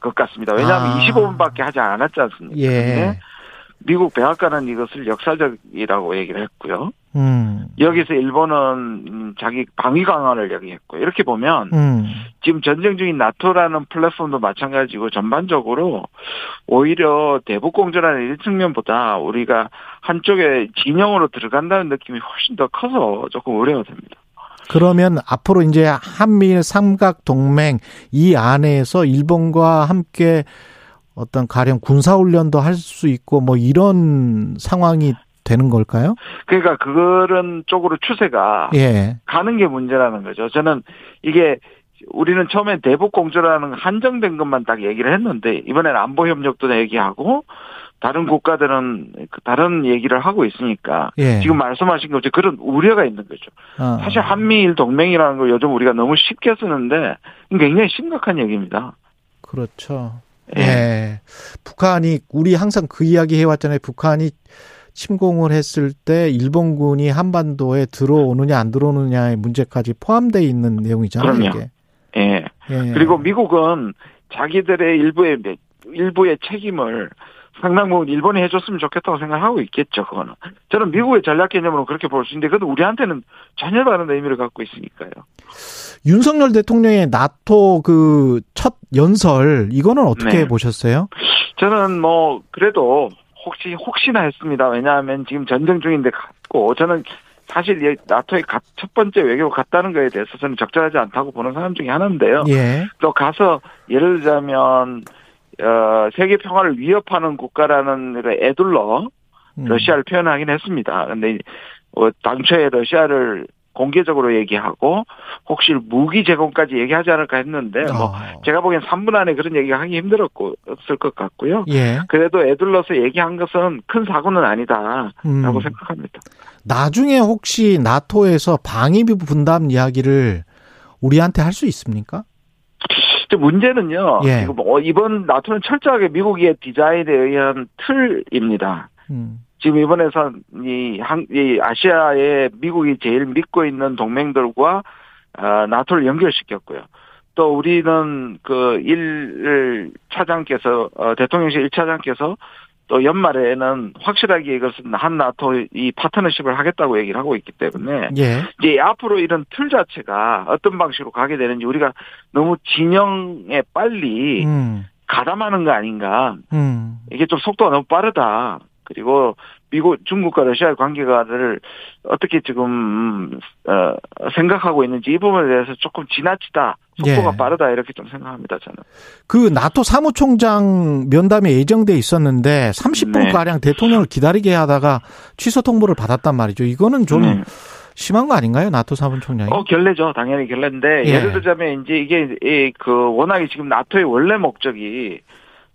것 같습니다. 왜냐하면 아. 25분밖에 하지 않았지 않습니까? 예, 미국 백악관은 이것을 역사적이라고 얘기를 했고요. 음, 여기서 일본은 음, 자기 방위 강화를 얘기했고 이렇게 보면 음, 지금 전쟁 중인 나토라는 플랫폼도 마찬가지고 전반적으로 오히려 대북 공조라는 이 측면보다 우리가 한쪽에 진영으로 들어간다는 느낌이 훨씬 더 커서 조금 우려가 됩니다. 그러면 앞으로 이제 한미일 삼각 동맹 이 안에서 일본과 함께 어떤 가령 군사 훈련도 할 수 있고 뭐 이런 상황이 되는 걸까요? 그러니까 그런 쪽으로 추세가 예, 가는 게 문제라는 거죠. 저는 이게 우리는 처음에 대북 공조라는 한정된 것만 딱 얘기를 했는데 이번에는 안보 협력도 얘기하고 다른 국가들은 그 다른 얘기를 하고 있으니까 예. 지금 말씀하신 것처럼 그런 우려가 있는 거죠. 어. 사실 한미일 동맹이라는 걸 요즘 우리가 너무 쉽게 쓰는데 굉장히 심각한 얘기입니다. 그렇죠. 예. 예. 북한이 우리 항상 그 이야기 해왔잖아요. 북한이 침공을 했을 때 일본군이 한반도에 들어오느냐 안 들어오느냐의 문제까지 포함되어 있는 내용이잖아요. 그럼요. 이게. 예. 예. 그리고 미국은 자기들의 일부의 일부의 책임을 상당 부분 일본이 해줬으면 좋겠다고 생각하고 있겠죠. 그거는 저는 미국의 전략 개념으로 그렇게 볼 수 있는데 그것도 우리한테는 전혀 다른 의미를 갖고 있으니까요. 윤석열 대통령의 나토 그 첫 연설 이거는 어떻게 네. 보셨어요? 저는 뭐 그래도 혹시 혹시나 했습니다. 왜냐하면 지금 전쟁 중인데 갔고 저는 사실 이 나토에 가- 첫 번째 외교 갔다는 거에 대해서 저는 적절하지 않다고 보는 사람 중에 하나인데요. 예. 또 가서 예를 들자면 어, 세계 평화를 위협하는 국가라는 그 애둘러 음. 러시아를 표현하긴 했습니다. 근데 어, 당초에 러시아를 공개적으로 얘기하고 혹시 무기 제공까지 얘기하지 않을까 했는데 뭐 어. 제가 보기엔 3분 안에 그런 얘기가 하기 힘들었고 없을 것 같고요. 예. 그래도 애둘러서 얘기한 것은 큰 사고는 아니다라고 음. 생각합니다. 나중에 혹시 나토에서 방위비 분담 이야기를 우리한테 할 수 있습니까? 문제는요. 예. 어, 이번 나토는 철저하게 미국의 디자인에 의한 틀입니다. 음. 지금 이번에서 이, 한, 이 아시아에 미국이 제일 믿고 있는 동맹들과 어, 나토를 연결시켰고요. 또 우리는 그 일 차장께서 어, 대통령실 1차장께서 또 연말에는 확실하게 이것은 한 나토 이 파트너십을 하겠다고 얘기를 하고 있기 때문에 예. 이제 앞으로 이런 틀 자체가 어떤 방식으로 가게 되는지 우리가 너무 진영에 빨리 음. 가담하는 거 아닌가. 음. 이게 좀 속도가 너무 빠르다. 그리고 미국, 중국과 러시아의 관계가를 어떻게 지금 어, 생각하고 있는지 이 부분에 대해서 조금 지나치다. 속도가 예. 빠르다 이렇게 좀 생각합니다. 저는. 그 나토 사무총장 면담이 예정돼 있었는데 30분 네. 가량 대통령을 기다리게 하다가 취소 통보를 받았단 말이죠. 이거는 좀 네. 심한 거 아닌가요? 나토 사무총장이? 어 결례죠. 당연히 결례인데 예. 예. 를 들자면 이제 이게 이 그 워낙에 지금 나토의 원래 목적이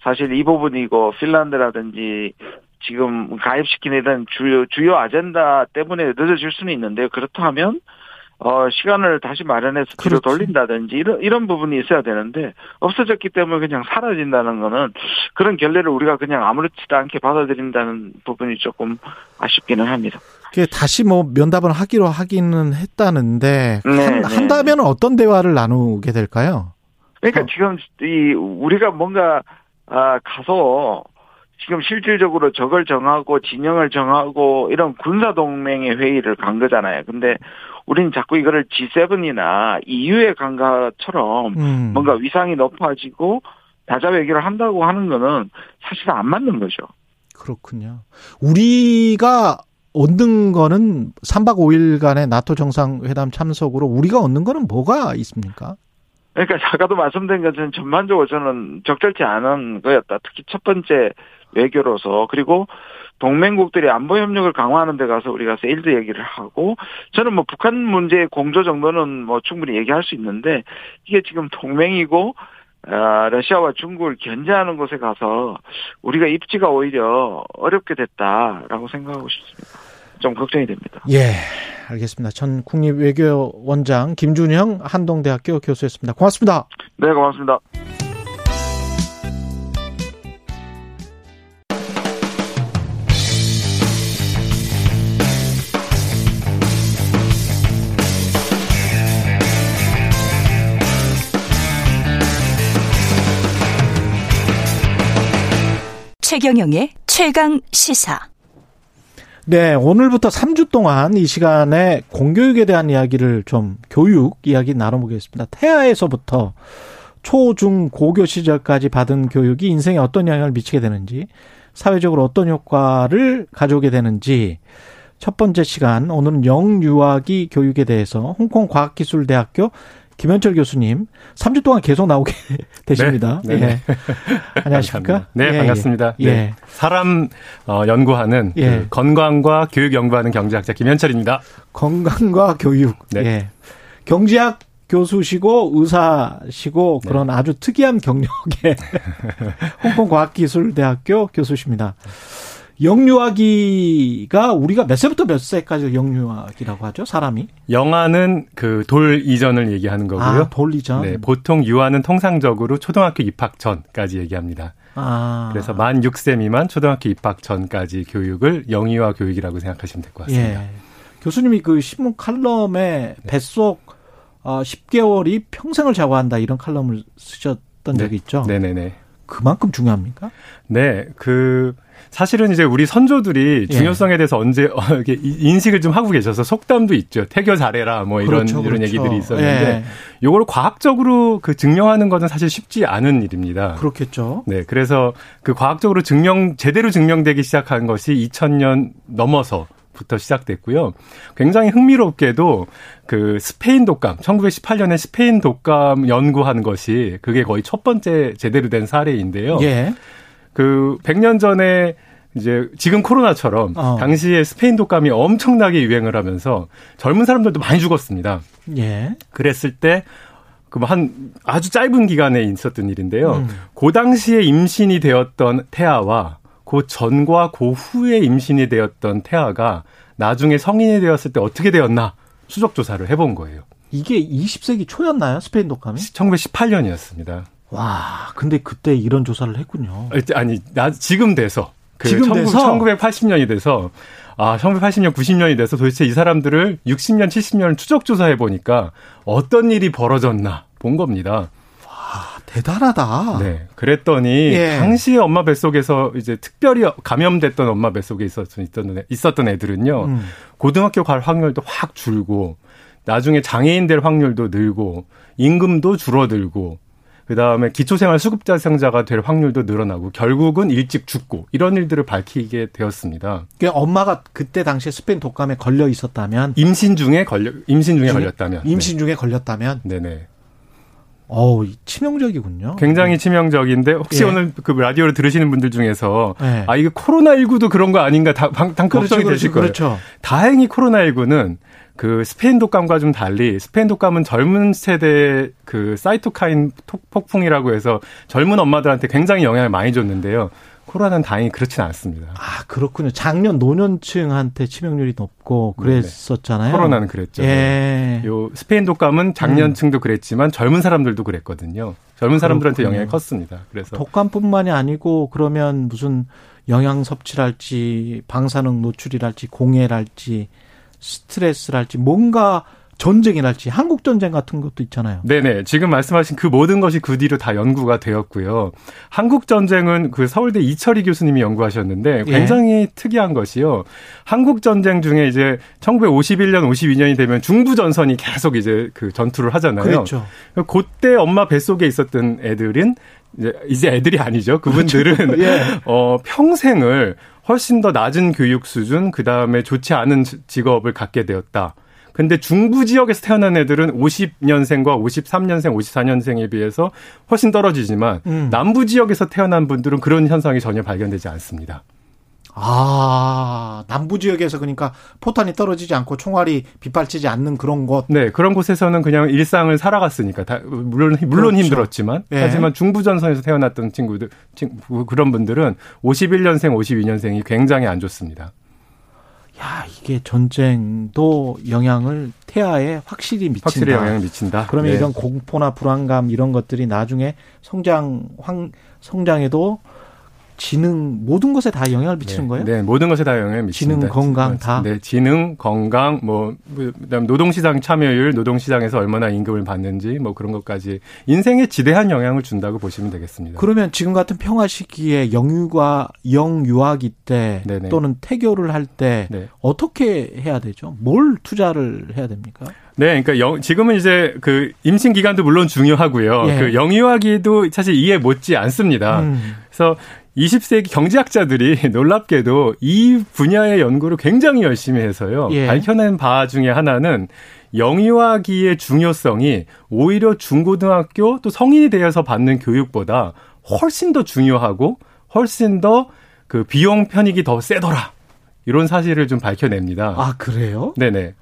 사실 이 부분이고 핀란드라든지 지금 가입시키는 이런 주요 주요 아젠다 때문에 늦어질 수는 있는데요. 그렇다면 어 시간을 다시 마련해서 뒤로. 돌린다든지 이런 이런 부분이 있어야 되는데 없어졌기 때문에 그냥 사라진다는 거는 그런 결례를 우리가 그냥 아무렇지도 않게 받아들인다는 부분이 조금 아쉽기는 합니다. 그게 다시 뭐 면담을 하기로 하기는 했다는데 네, 한, 네. 한다면 어떤 대화를 나누게 될까요? 그러니까 어. 지금 이 우리가 뭔가 아 가서 지금 실질적으로 적을 정하고 진영을 정하고 이런 군사 동맹의 회의를 간 거잖아요. 근데 우리는 자꾸 이거를 G7이나 EU에 간 것처럼 음. 뭔가 위상이 높아지고 다자 외교를 한다고 하는 거는 사실 안 맞는 거죠. 그렇군요. 우리가 얻는 거는 3박 5일간의 나토 정상회담 참석으로 우리가 얻는 거는 뭐가 있습니까? 그러니까 아까도 말씀드린 것은 전반적으로 저는 적절치 않은 거였다. 특히 첫 번째 외교로서 그리고 동맹국들이 안보 협력을 강화하는 데 가서 우리가 세일드 얘기를 하고 저는 뭐 북한 문제의 공조 정도는 뭐 충분히 얘기할 수 있는데 이게 지금 동맹이고 아, 러시아와 중국을 견제하는 곳에 가서 우리가 입지가 오히려 어렵게 됐다라고 생각하고 싶습니다. 좀 걱정이 됩니다. 예, 알겠습니다. 전 국립외교원장 김준형 한동대학교 교수였습니다. 고맙습니다. 네, 고맙습니다. 최경영의 최강 시사. 네, 오늘부터 3주 동안 이 시간에 공교육에 대한 이야기를 좀 교육 이야기 나눠보겠습니다. 태아에서부터 초, 중, 고교 시절까지 받은 교육이 인생에 어떤 영향을 미치게 되는지, 사회적으로 어떤 효과를 가져오게 되는지, 첫 번째 시간, 오늘은 영유아기 교육에 대해서 홍콩과학기술대학교 김현철 교수님 3주 동안 계속 나오게 되십니다. 네, 네. 예. 안녕하십니까? 네, 예, 예. 반갑습니다. 예. 네. 사람 어, 연구하는 예. 그 건강과 교육 연구하는 경제학자 김현철입니다. 건강과 교육. 네. 예. 경제학 교수시고 의사시고 네. 그런 아주 특이한 경력의 홍콩과학기술대학교 교수십니다. 영유아기가 우리가 몇 세부터 몇 세까지 영유아기라고 하죠? 사람이? 영아는 그 돌 이전을 얘기하는 거고요. 아, 돌리전. 네, 보통 유아는 통상적으로 초등학교 입학 전까지 얘기합니다. 아. 그래서 만 6세 미만 초등학교 입학 전까지 교육을 영유아 교육이라고 생각하시면 될 것 같습니다. 예. 교수님이 그 신문 칼럼에 뱃속 어, 10개월이 평생을 좌우한다 이런 칼럼을 쓰셨던 적이 있죠. 네네네. 그만큼 중요합니까? 네, 그 사실은 이제 우리 선조들이 예. 중요성에 대해서 언제 어, 이렇게 이- 인식을 좀 하고 계셔서 속담도 있죠. 태교 잘해라 뭐 이런 그렇죠, 이런 그렇죠. 얘기들이 있었는데 예. 요거를 과학적으로 그 증명하는 것은 사실 쉽지 않은 일입니다. 그렇겠죠. 네, 그래서 그 과학적으로 증명 제대로 증명되기 시작한 것이 2000년 넘어서 부터 시작됐고요. 굉장히 흥미롭게도 그 스페인 독감, 1918년에 스페인 독감 연구한 것이 그게 거의 첫 번째 제대로 된 사례인데요. 예. 그 100년 전에 이제 지금 코로나처럼 어. 당시에 스페인 독감이 엄청나게 유행을 하면서 젊은 사람들도 많이 죽었습니다. 예. 그랬을 때 그한 아주 짧은 기간에 있었던 일인데요. 음. 그 당시에 임신이 되었던 태아와 그 전과 그 후에 임신이 되었던 태아가 나중에 성인이 되었을 때 어떻게 되었나 수적 조사를 해본 거예요. 이게 20세기 초였나요? 스페인 독감이? 1918년이었습니다. 와, 근데 그때 이런 조사를 했군요. 아니, 나 지금 돼서 그 지금 돼서? 1980년이 돼서 아, 1980년, 90년이 돼서 도대체 이 사람들을 60년, 70년을 추적 조사해 보니까 어떤 일이 벌어졌나 본 겁니다. 대단하다. 네. 그랬더니 예. 당시 엄마 뱃속에서 이제 특별히 감염됐던 엄마 뱃속에 있었던 있었던, 애- 있었던 애들은요. 음. 고등학교 갈 확률도 확 줄고 나중에 장애인 될 확률도 늘고 임금도 줄어들고 그다음에 기초생활 수급자생자가 될 확률도 늘어나고 결국은 일찍 죽고 이런 일들을 밝히게 되었습니다. 그러니까 엄마가 그때 당시에 스페인 독감에 걸려 있었다면 임신 중에 걸려 임신 중에 중에? 걸렸다면 임신 중에 걸렸다면 네. 네네. 어우, 치명적이군요. 굉장히 치명적인데 혹시 예. 오늘 그 라디오를 들으시는 분들 중에서 네. 아 이거 코로나 19도 그런 거 아닌가 다, 당, 당 그렇죠, 걱정이 그렇죠, 되실 거예요. 그렇죠. 다행히 코로나 19는 그 스페인 독감과 좀 달리 스페인 독감은 젊은 세대 그 사이토카인 톡- 폭풍이라고 해서 젊은 엄마들한테 굉장히 영향을 많이 줬는데요. 코로나는 다행히 그렇진 않습니다. 아, 그렇군요. 작년 노년층한테 치명률이 높고 그랬었잖아요. 코로나는 그랬죠. 예. 요 스페인 독감은 작년층도 그랬지만 젊은 사람들도 그랬거든요. 젊은 사람들한테 그렇군요. 영향이 컸습니다. 그래서 독감뿐만이 아니고 그러면 무슨 영양 섭취랄지 방사능 노출이랄지 공해랄지 스트레스랄지 뭔가 전쟁이랄지 한국 전쟁 같은 것도 있잖아요. 네네. 지금 말씀하신 그 모든 것이 그 뒤로 다 연구가 되었고요. 한국 전쟁은 그 서울대 이철희 교수님이 연구하셨는데 예. 굉장히 특이한 것이요. 한국 전쟁 중에 이제 1951년, 52년이 되면 중부 전선이 계속 이제 그 전투를 하잖아요. 그렇죠. 그때 엄마 뱃 속에 있었던 애들은 이제, 이제 애들이 아니죠. 그분들은 예. 어, 평생을 훨씬 더 낮은 교육 수준, 그 다음에 좋지 않은 지- 직업을 갖게 되었다. 근데 중부 지역에서 태어난 애들은 50년생과 53년생, 54년생에 비해서 훨씬 떨어지지만 음. 남부 지역에서 태어난 분들은 그런 현상이 전혀 발견되지 않습니다. 아, 남부 지역에서 그러니까 포탄이 떨어지지 않고 총알이 빗발치지 않는 그런 곳. 네, 그런 곳에서는 그냥 일상을 살아갔으니까 다, 물론 물론 그렇죠. 힘들었지만 예. 하지만 중부 전선에서 태어났던 친구들 친- 그런 분들은 51년생, 52년생이 굉장히 안 좋습니다. 야, 이게 전쟁도 영향을 태아에 확실히 미친다. 확실히 영향을 미친다. 그러면 네. 이런 공포나 불안감 이런 것들이 나중에 성장 황 성장에도 지능 모든 것에 다 영향을 미치는 네, 거예요? 네, 모든 것에 다 영향을 미칩니다. 지능, 건강 다? 네, 지능, 건강, 뭐 그다음 노동시장 참여율, 노동시장에서 얼마나 임금을 받는지 뭐 그런 것까지 인생에 지대한 영향을 준다고 보시면 되겠습니다. 그러면 지금 같은 평화 시기에 영유가 영유아기 때 네네. 또는 태교를 할때 네. 어떻게 해야 되죠? 뭘 투자를 해야 됩니까? 네, 그러니까 영, 지금은 이제 그 임신 기간도 물론 중요하고요. 예. 그 영유아기도 사실 이해 못지 않습니다. 음. 그래서 20세기 경제학자들이 놀랍게도 이 분야의 연구를 굉장히 열심히 해서요. 예. 밝혀낸 바 중에 하나는 영유아기의 중요성이 오히려 중고등학교 또 성인이 되어서 받는 교육보다 훨씬 더 중요하고 훨씬 더 그 비용 편익이 더 세더라. 이런 사실을 좀 밝혀냅니다. 아 그래요? 네네.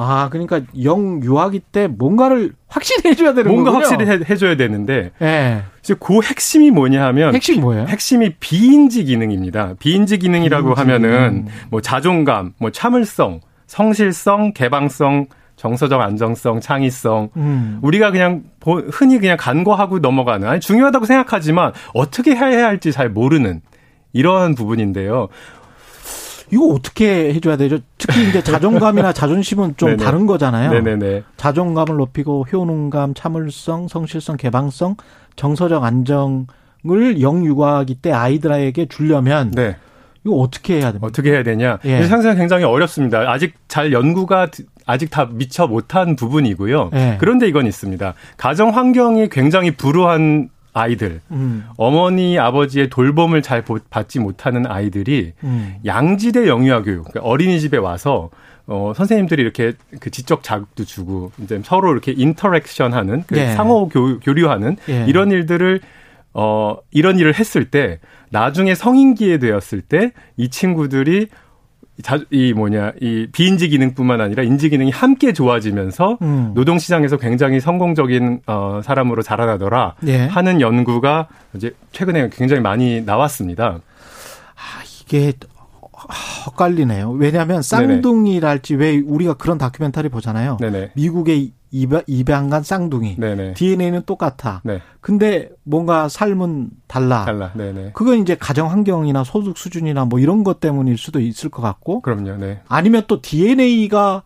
아 그러니까 영 유아기 때 뭔가를 확실히 해줘야 되는 뭔가 거군요. 확실히 해, 해줘야 되는데 예. 이제 그 핵심이 뭐냐 하면 핵심 뭐예요? 핵심이 비인지 기능입니다. 비인지 기능이라고 비인지 하면은. 뭐 자존감, 뭐 참을성, 성실성, 개방성, 정서적 안정성, 창의성. 음. 우리가 그냥 보- 흔히 그냥 간과하고 넘어가는 아니 중요하다고 생각하지만 어떻게 해야 할지 잘 모르는 이러한 부분인데요. 이거 어떻게 해줘야 되죠? 특히 이제 자존감이나 자존심은 좀 네네. 다른 거잖아요. 네네네. 자존감을 높이고 효능감, 참을성, 성실성, 개방성, 정서적 안정을 영유아기 때 아이들에게 주려면 네. 이거 어떻게 해야 됩니까? 어떻게 해야 되냐? 예. 상상 굉장히 어렵습니다. 아직 잘 연구가 아직 다 미처 못한 부분이고요. 예. 그런데 이건 있습니다. 가정 환경이 굉장히 불우한 아이들, 음, 어머니 아버지의 돌봄을 잘 보- 받지 못하는 아이들이 음. 양지대 영유아 교육, 그러니까 어린이집에 와서 어, 선생님들이 이렇게 그 지적 자극도 주고 이제 서로 이렇게 인터랙션하는 그 예. 상호 교, 교류하는 예. 이런 일들을 어 이런 일을 했을 때 나중에 성인기에 되었을 때 이 친구들이 자, 이 뭐냐 이 비인지 기능뿐만 아니라 인지 기능이 함께 좋아지면서 음. 노동 시장에서 굉장히 성공적인 어 사람으로 자라나더라 예. 하는 연구가 이제 최근에 굉장히 많이 나왔습니다. 이게 헛갈리네요. 왜냐하면 쌍둥이랄지 왜 우리가 그런 다큐멘터리 보잖아요. 네네. 미국의 입양, 입양간 쌍둥이. 네네. DNA는 똑같아. 네. 근데 뭔가 삶은 달라. 달라. 네네. 그건 이제 가정 환경이나 소득 수준이나 뭐 이런 것 때문일 수도 있을 것 같고 그럼요. 네. 아니면 또 DNA가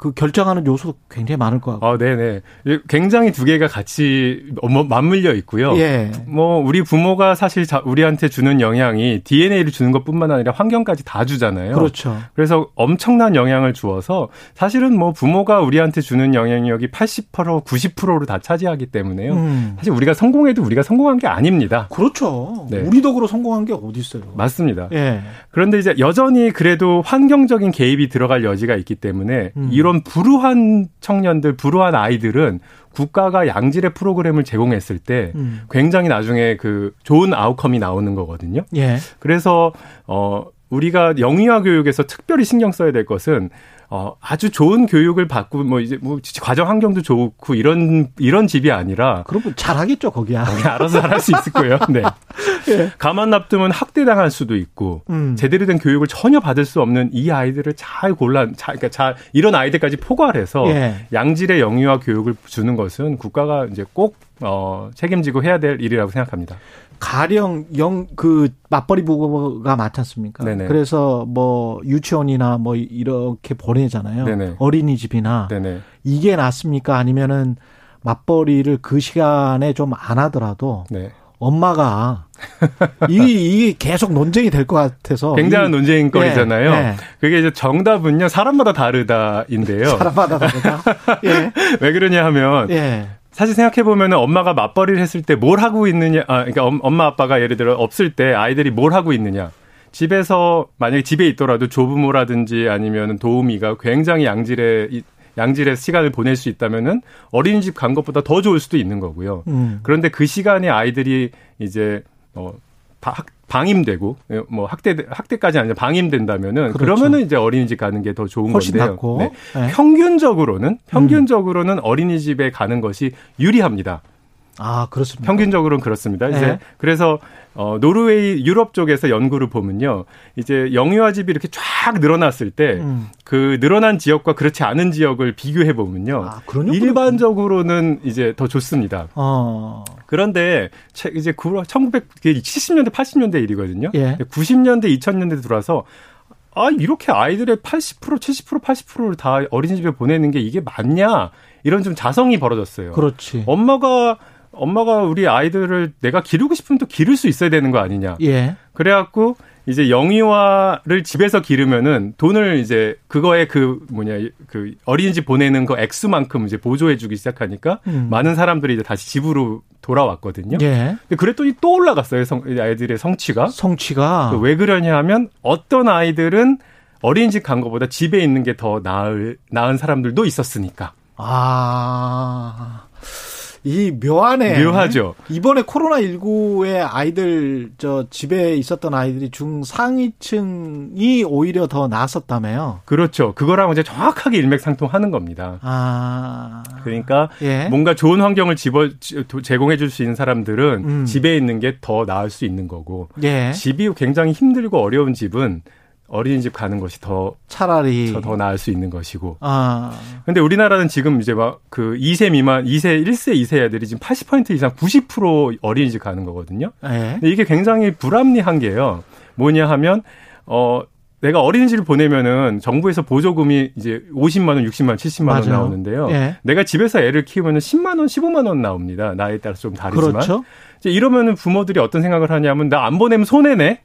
그 결정하는 요소 굉장히 많을 것 같고. 어, 네네. 굉장히 두 개가 같이 뭐 맞물려 있고요. 예. 뭐 우리 부모가 사실 우리한테 주는 영향이 DNA를 주는 것뿐만 아니라 환경까지 다 주잖아요. 그렇죠. 그래서 엄청난 영향을 주어서 사실은 뭐 부모가 우리한테 주는 영향력이 80% 90%를 다 차지하기 때문에요. 음. 사실 우리가 성공해도 우리가 성공한 게 아닙니다. 그렇죠. 네. 우리 덕으로 성공한 게 어디 있어요? 맞습니다. 예. 그런데 이제 여전히 그래도 환경적인 개입이 들어갈 여지가 있기 때문에 음. 이런 불우한 청년들, 불우한 아이들은 국가가 양질의 프로그램을 제공했을 때 음. 굉장히 나중에 그 좋은 아웃컴이 나오는 거거든요. 예. 그래서 어 우리가 영유아 교육에서 특별히 신경 써야 될 것은 어, 아주 좋은 교육을 받고 뭐 이제 뭐 과정 환경도 좋고 이런 이런 집이 아니라 그럼 뭐 잘하겠죠 거기야. 거기 알아서 잘할 수 있을 거예요. 네. 예. 가만 놔두면 학대당할 수도 있고 음. 제대로 된 교육을 전혀 받을 수 없는 이 아이들을 잘 골라 잘 그러니까 잘 이런 아이들까지 포괄해서 예. 양질의 영유아 교육을 주는 것은 국가가 이제 꼭 어, 책임지고 해야 될 일이라고 생각합니다. 가령 영 그 맞벌이 부부가 많지 않습니까? 네네. 그래서 뭐 유치원이나 뭐 이렇게 보내잖아요. 네네. 어린이집이나 네네. 이게 낫습니까? 아니면은 맞벌이를 그 시간에 좀 안 하더라도 네. 엄마가 이, 이 계속 논쟁이 될 것 같아서 굉장한 논쟁거리잖아요. 예, 예. 그게 이제 정답은요 사람마다 다르다인데요. 사람마다 다르다. 예. 왜 그러냐 하면 예. 사실 생각해 보면은 엄마가 맞벌이를 했을 때 뭘 하고 있느냐, 아, 그러니까 엄마 아빠가 예를 들어 없을 때 아이들이 뭘 하고 있느냐. 집에서 만약에 집에 있더라도 조부모라든지 아니면 도우미가 굉장히 양질의 양질의 시간을 보낼 수 있다면은 어린이집 간 것보다 더 좋을 수도 있는 거고요. 음. 그런데 그 시간에 아이들이 이제 어 방임되고 뭐 학대 학대까지 아니라 방임된다면은 그렇죠. 그러면은 이제 어린이집 가는 게 더 좋은 건데요. 네. 네. 평균적으로는 평균적으로는 음. 어린이집에 가는 것이 유리합니다. 아, 그렇습니다. 평균적으로는 그렇습니다. 이제 네. 그래서 어 노르웨이 유럽 쪽에서 연구를 보면요. 이제 영유아 집이 이렇게 쫙 늘어났을 때그 음. 그 늘어난 지역과 그렇지 않은 지역을 비교해 보면요. 아, 일반적으로는 이제 더 좋습니다. 어. 그런데 이제 1970년대 80년대 일이거든요. 예. 90년대 2000년대 들어와서 아, 이렇게 아이들의 80% 70% 80%를 다 어린이집에 보내는 게 이게 맞냐? 이런 좀 자성이 벌어졌어요. 그렇지. 엄마가 엄마가 우리 아이들을 내가 기르고 싶으면 또 기를 수 있어야 되는 거 아니냐. 예. 그래갖고 이제 영유아를 집에서 기르면은 돈을 이제 그거에 그 뭐냐 그 어린이집 보내는 거 액수만큼 이제 보조해주기 시작하니까 음. 많은 사람들이 이제 다시 집으로 돌아왔거든요. 예. 근데 그랬더니 또 올라갔어요. 성, 아이들의 성취가. 성취가. 왜 그러냐 하면 어떤 아이들은 어린이집 간 것보다 집에 있는 게 더 나을 나은 사람들도 있었으니까. 아. 이 묘하네. 묘하죠. 이번에 코로나19에 아이들, 저, 집에 있었던 아이들이 중상위층이 오히려 더 나았었다며요. 그렇죠. 그거랑 이제 정확하게 일맥상통하는 겁니다. 아. 그러니까 예. 뭔가 좋은 환경을 집어, 제공해 줄 수 있는 사람들은 음. 집에 있는 게 더 나을 수 있는 거고. 예. 집이 굉장히 힘들고 어려운 집은 어린이집 가는 것이 더 차라리 더 나을 수 있는 것이고. 아. 근데 우리나라는 지금 이제 막 그 2세 미만, 2세, 1세, 2세 애들이 지금 80% 이상 90% 어린이집 가는 거거든요. 네. 근데 이게 굉장히 불합리한 게요. 뭐냐 하면 어 내가 어린이집을 보내면은 정부에서 보조금이 이제 50만 원, 60만 원, 70만 원 맞아요. 나오는데요. 예. 내가 집에서 애를 키우면은 10만 원, 15만 원 나옵니다. 나이에 따라서 좀 다르지만. 그렇죠. 이제 이러면은 부모들이 어떤 생각을 하냐면 나 안 보내면 손해네.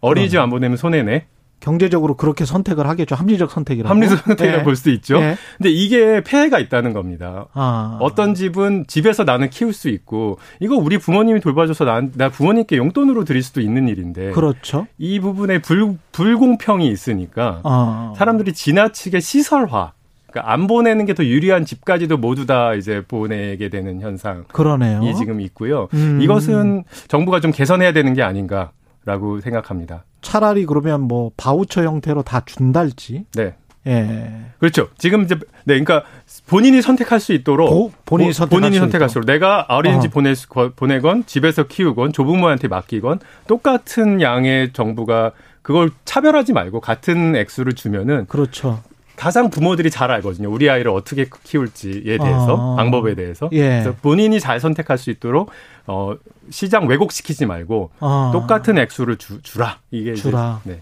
어린이집 안 보내면 손해네. 경제적으로 그렇게 선택을 하겠죠. 합리적 선택이라고. 합리적 선택이라고 네. 볼수 있죠. 네. 근데 이게 폐해가 있다는 겁니다. 아. 어떤 집은 집에서 나는 키울 수 있고 이거 우리 부모님이 돌봐줘서 나, 나 부모님께 용돈으로 드릴 수도 있는 일인데. 그렇죠. 이 부분에 불, 불공평이 있으니까 아. 사람들이 지나치게 시설화 그러니까 안 보내는 게 더 유리한 집까지도 모두 다 이제 보내게 되는 현상. 그러네요. 이 지금 있고요. 음. 이것은 정부가 좀 개선해야 되는 게 아닌가. 라고 생각합니다. 차라리 그러면 뭐 바우처 형태로 다 준달지. 네. 예. 그렇죠. 지금 이제 네, 그러니까 본인이 선택할 수 있도록 보, 본인이 선택할 본인이 선택할 수 있도록 내가 어린이집 보내 보내건 집에서 키우건 조부모한테 맡기건 똑같은 양의 정부가 그걸 차별하지 말고 같은 액수를 주면은 그렇죠. 가장 부모들이 잘 알거든요. 우리 아이를 어떻게 키울지에 대해서 아. 방법에 대해서. 예. 그래서 본인이 잘 선택할 수 있도록 어 시장 왜곡시키지 말고 아. 똑같은 액수를 주, 주라. 이게 주라. 이제, 네.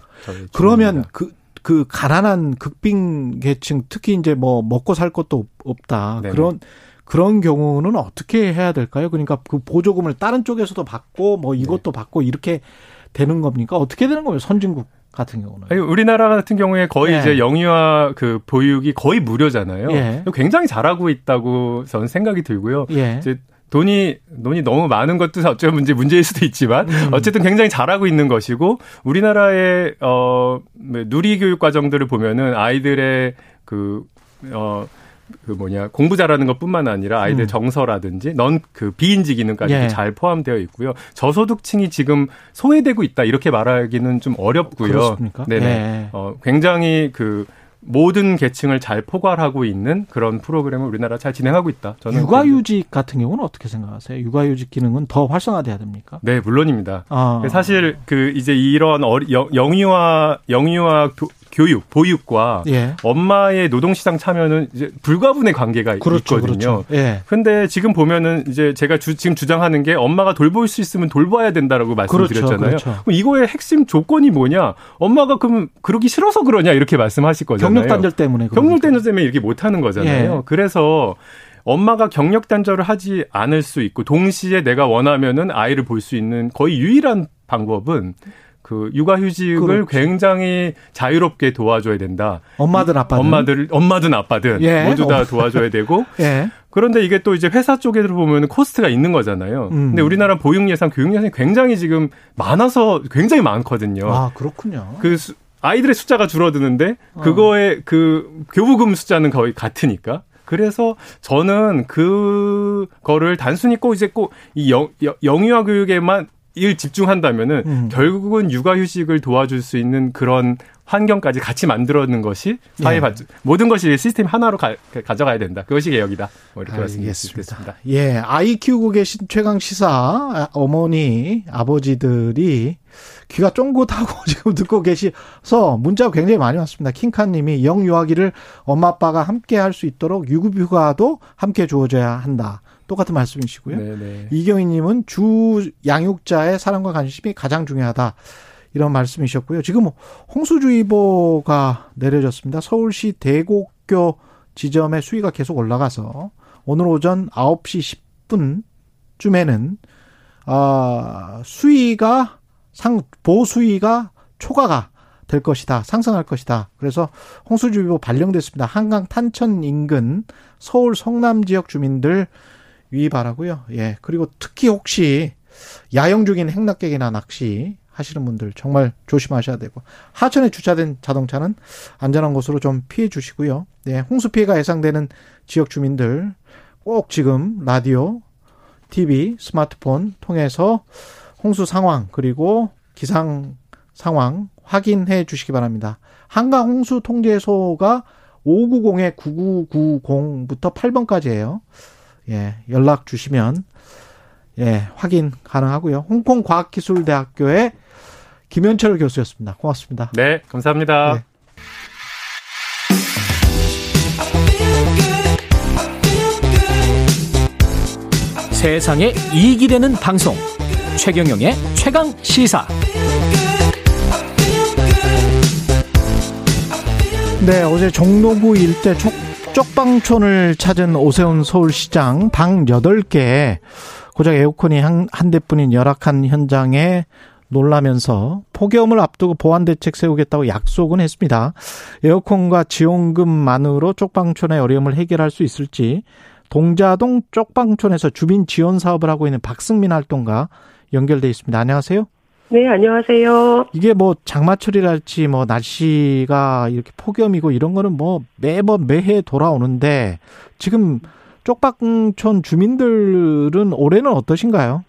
그러면 그그 가난한 극빈 계층 특히 이제 뭐 먹고 살 것도 없다. 네네. 그런 그런 경우는 어떻게 해야 될까요? 그러니까 그 보조금을 다른 쪽에서도 받고 뭐 이것도 받고 이렇게 되는 겁니까? 어떻게 되는 거예요? 선진국 같은 경우는. 아니, 우리나라 같은 경우에 거의 예. 이제 영유아 그 보육이 거의 무료잖아요. 예. 굉장히 잘하고 있다고 저는 생각이 들고요. 예. 이제 돈이 돈이 너무 많은 것도 어쩌면 문제 문제일 수도 있지만 음. 어쨌든 굉장히 잘하고 있는 것이고 우리나라의 어 뭐, 누리 교육 과정들을 보면은 아이들의 그어 그 뭐냐 공부 잘하는 것뿐만 아니라 아이들 음. 정서라든지 넌 그 비인지 기능까지도 예. 잘 포함되어 있고요. 저소득층이 지금 소외되고 있다 이렇게 말하기는 좀 어렵고요. 그렇습니까? 네네. 예. 어 굉장히 그 모든 계층을 잘 포괄하고 있는 그런 프로그램을 우리나라 잘 진행하고 있다. 저는 육아휴직 같은 경우는 어떻게 생각하세요? 육아휴직 기능은 더 활성화돼야 됩니까? 네 물론입니다. 아. 사실 그 이제 이런 어리, 영- 영유아 영유아 교, 교육 보육과 예. 엄마의 노동시장 참여는 이제 불가분의 관계가 그렇죠, 있거든요. 그렇죠. 예. 근데 지금 보면은 이제 제가 주, 지금 주장하는 게 엄마가 돌볼 수 있으면 돌봐야 된다라고 말씀드렸잖아요. 그렇죠, 그렇죠. 그럼 이거의 핵심 조건이 뭐냐? 엄마가 그럼 그러기 싫어서 그러냐 이렇게 말씀하실 거잖아요. 경력 단절 때문에 그런 경력. 단절 때문에 이렇게 못 하는 거잖아요. 예. 그래서 엄마가 경력 단절을 하지 않을 수 있고 동시에 내가 원하면은 아이를 볼 수 있는 거의 유일한 방법은 그 육아휴직을 그렇죠. 굉장히 자유롭게 도와줘야 된다. 엄마든 아빠든 엄마들 엄마든 아빠든 예. 모두 다. 도와줘야 되고 예. 그런데 이게 또 이제 회사 쪽에서 보면 코스트가 있는 거잖아요. 음. 근데 우리나라 보육 예산, 교육 예산이 굉장히 지금 많아서 굉장히 많거든요. 아 그렇군요. 그 수- 아이들의 숫자가 줄어드는데 어. 그거에 그 교부금 숫자는 거의 같으니까. 그래서 저는 그거를 단순히 꼭 이제 꼭 이 영유아 교육에만 일 집중한다면은 음. 결국은 육아휴직을 도와줄 수 있는 그런 환경까지 같이 만들어는 것이 사회 예. 발 모든 것이 시스템 하나로 가, 져가야 된다. 그것이 개혁이다. 뭐 이렇게. 있겠습니다. 예, 아이 키우고 계신 최강 시사 아, 어머니 아버지들이 귀가 쫑긋하고 지금 듣고 계셔서 문자가 굉장히 많이 왔습니다. 킹카님이 영유아기를 엄마 아빠가 함께 할 수 있도록 유급휴가도 함께 주어져야 한다. 똑같은 말씀이시고요. 네, 네. 이경희님은 주 양육자의 사랑과 관심이 가장 중요하다. 이런 말씀이셨고요. 지금 홍수주의보가 내려졌습니다. 서울시 대곡교 지점의 수위가 계속 올라가서 오늘 오전 9시 10분쯤에는 아, 수위가 상 보수위가 초과가 될 것이다. 상승할 것이다. 그래서 홍수주의보 발령됐습니다. 한강 탄천 인근 서울 성남 지역 주민들 유의 바라고요. 예. 그리고 특히 혹시 야영 중인 행락객이나 낚시 하시는 분들 정말 조심하셔야 되고 하천에 주차된 자동차는 안전한 곳으로 좀 피해 주시고요. 네, 홍수 피해가 예상되는 지역 주민들 꼭 지금 라디오, TV, 스마트폰 통해서 홍수 상황 그리고 기상 상황 확인해 주시기 바랍니다. 한강 홍수 통제소가 590에 9990부터 8번까지예요. 예, 연락 주시면 예, 확인 가능하고요. 홍콩 과학기술대학교의 김현철 교수였습니다. 고맙습니다. 네, 감사합니다. 네. 세상에 이익이 되는 방송 최경영의 최강 시사 네, 어제 종로구 일대 쪽, 쪽방촌을 찾은 오세훈 서울시장 방 8개 고작 에어컨이 한, 한 대뿐인 열악한 현장에 놀라면서 폭염을 앞두고 보안 대책 세우겠다고 약속은 했습니다. 에어컨과 지원금만으로 쪽방촌의 어려움을 해결할 수 있을지 동자동 쪽방촌에서 주민 지원 사업을 하고 있는 박승민 활동가 연결돼 있습니다. 안녕하세요. 네, 안녕하세요. 이게 뭐 장마철이랄지 뭐 날씨가 이렇게 폭염이고 이런 거는 뭐 매번 매해 돌아오는데 지금 쪽방촌 주민들은 올해는 어떠신가요?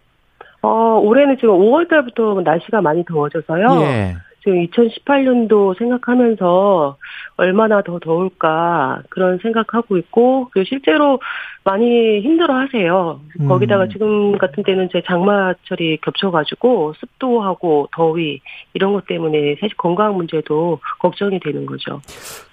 어, 올해는 지금 5월 달부터 날씨가 많이 더워져서요. 예. 지금 2018년도 생각하면서 얼마나 더 더울까 그런 생각하고 있고 그리고 실제로 많이 힘들어 하세요. 음. 거기다가 지금 같은 때는 제 장마철이 겹쳐가지고 습도하고 더위 이런 것 때문에 사실 건강 문제도 걱정이 되는 거죠.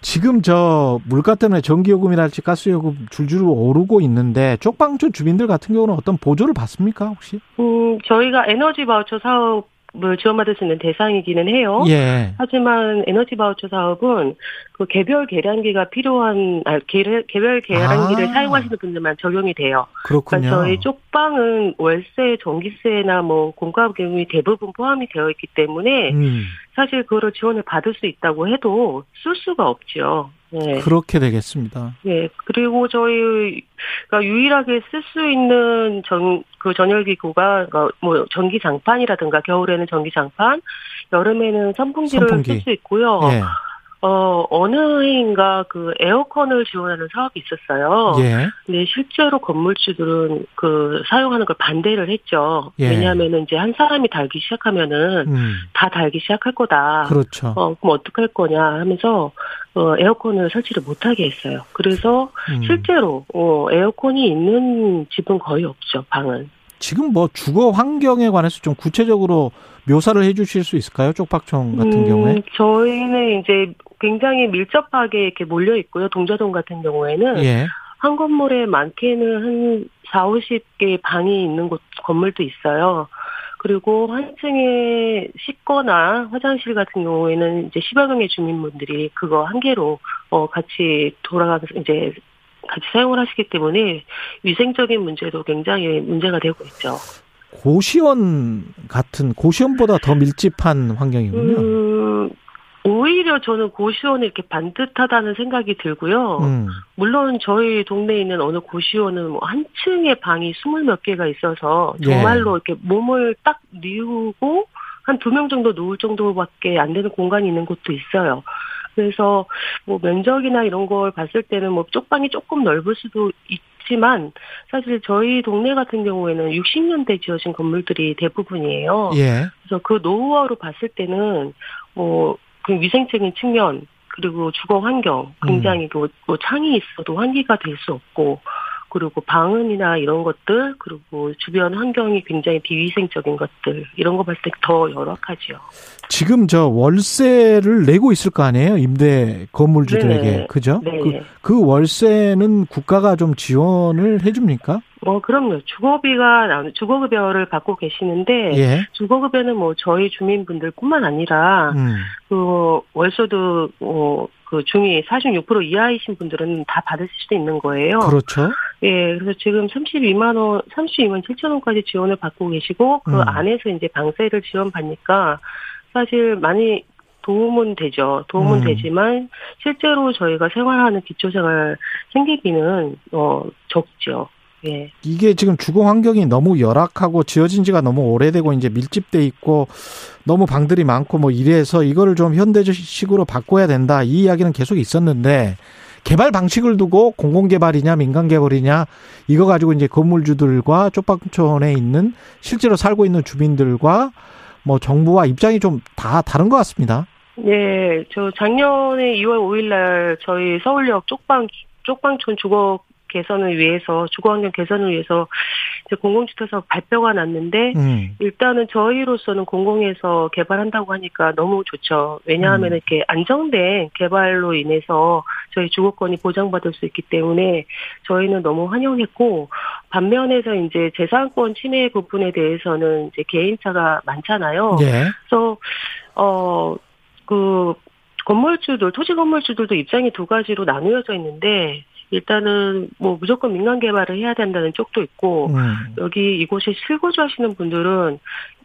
지금 저 물가 때문에 전기요금이랄지 가스요금 줄줄 오르고 있는데 쪽방촌 주민들 같은 경우는 어떤 보조를 받습니까 혹시? 음, 저희가 에너지 바우처 사업 을 지원받을 수 있는 대상이기는 해요. 예. 하지만 에너지 바우처 사업은 그 개별 계량기가 필요한 아, 개별, 개별 계량기를 아. 사용하시는 분들만 적용이 돼요. 그렇군요. 그러니까 저희 쪽방은 월세, 전기세나 뭐 공과금 경비 대부분 포함이 되어 있기 때문에 음, 사실 그거를 지원을 받을 수 있다고 해도 쓸 수가 없죠. 네. 그렇게 되겠습니다. 네. 그리고 저희가 유일하게 쓸 수 있는 전, 그 전열기구가, 그러니까 뭐, 전기 장판이라든가, 겨울에는 전기 장판, 여름에는 선풍기를 선풍기. 쓸수 있고요. 예. 어, 어느 해인가 그 에어컨을 지원하는 사업이 있었어요. 예. 근데 실제로 건물주들은 그 사용하는 걸 반대를 했죠. 예. 왜냐하면은 이제 한 사람이 달기 시작하면은 음, 다 달기 시작할 거다. 그렇죠. 어, 그럼 어떡할 거냐 하면서, 어, 에어컨을 설치를 못하게 했어요. 그래서 음. 실제로, 어, 에어컨이 있는 집은 거의 없죠, 방은. 지금 뭐 주거 환경에 관해서 좀 구체적으로 묘사를 해 주실 수 있을까요? 쪽박촌 같은 음, 경우에? 저희는 이제 굉장히 밀접하게 이렇게 몰려 있고요. 동자동 같은 경우에는. 예. 한 건물에 많게는 한 4, 50개 방이 있는 곳, 건물도 있어요. 그리고 한 층에 씻거나 화장실 같은 경우에는 이제 10여 명의 주민분들이 그거 한 개로, 어, 같이 돌아가서 이제 같이 사용을 하시기 때문에 위생적인 문제도 굉장히 문제가 되고 있죠. 고시원 같은 고시원보다 더 밀집한 환경이군요. 음, 오히려 저는 고시원이 이렇게 반듯하다는 생각이 들고요. 음. 물론 저희 동네에 있는 어느 고시원은 뭐 한 층에 방이 스물 몇 개가 있어서 예. 정말로 이렇게 몸을 딱 뉘우고 한 두 명 정도 누울 정도밖에 안 되는 공간이 있는 곳도 있어요. 그래서 뭐 면적이나 이런 걸 봤을 때는 뭐 쪽방이 조금 넓을 수도 있 지만 사실 저희 동네 같은 경우에는 60년대 지어진 건물들이 대부분이에요. 예. 그래서 그 노후화로 봤을 때는 뭐 그 위생적인 측면 그리고 주거 환경 굉장히 그뭐 창이 있어도 환기가 될 수 없고 그리고 방음이나 이런 것들 그리고 주변 환경이 굉장히 비위생적인 것들 이런 거 봤을 때 더 열악하죠. 지금 저 월세를 내고 있을 거 아니에요? 임대 건물주들에게. 네네. 그죠? 네. 그, 그 월세는 국가가 좀 지원을 해 줍니까? 어 그럼요. 주거비가 나오는 주거급여를 받고 계시는데 예. 주거급여는 뭐 저희 주민분들 뿐만 아니라 음. 그 월소득 어 그 중위 46% 이하이신 분들은 다 받으실 수 있는 거예요. 그렇죠. 예, 그래서 지금 32만 원, 32만 7천 원까지 지원을 받고 계시고 그 음. 안에서 이제 방세를 지원받니까 사실 많이 도움은 되죠. 도움은 음. 되지만 실제로 저희가 생활하는 기초생활 생계비는 어 적죠. 예. 이게 지금 주거 환경이 너무 열악하고 지어진 지가 너무 오래되고 이제 밀집돼 있고 너무 방들이 많고 뭐 이래서 이거를 좀 현대식으로 바꿔야 된다. 이 이야기는 계속 있었는데 개발 방식을 두고 공공 개발이냐 민간 개발이냐 이거 가지고 이제 건물주들과 쪽방촌에 있는 실제로 살고 있는 주민들과 뭐 정부와 입장이 좀 다 다른 것 같습니다. 네, 저 작년에 2월 5일 날 저희 서울역 쪽방 쪽방촌 주거 개선을 위해서 주거 환경 개선을 위해서 이제 공공주택사업 발표가 났는데 음. 일단은 저희로서는 공공에서 개발한다고 하니까 너무 좋죠. 왜냐하면 음. 이렇게 안정된 개발로 인해서 저희 주거권이 보장받을 수 있기 때문에 저희는 너무 환영했고 반면에서 이제 재산권 침해 부분에 대해서는 이제 개인차가 많잖아요. 예. 그래서 어그 건물주들 토지 건물주들도 입장이 두 가지로 나누어져 있는데 일단은 뭐 무조건 민간 개발을 해야 된다는 쪽도 있고 음. 여기 이곳에 실거주 하시는 분들은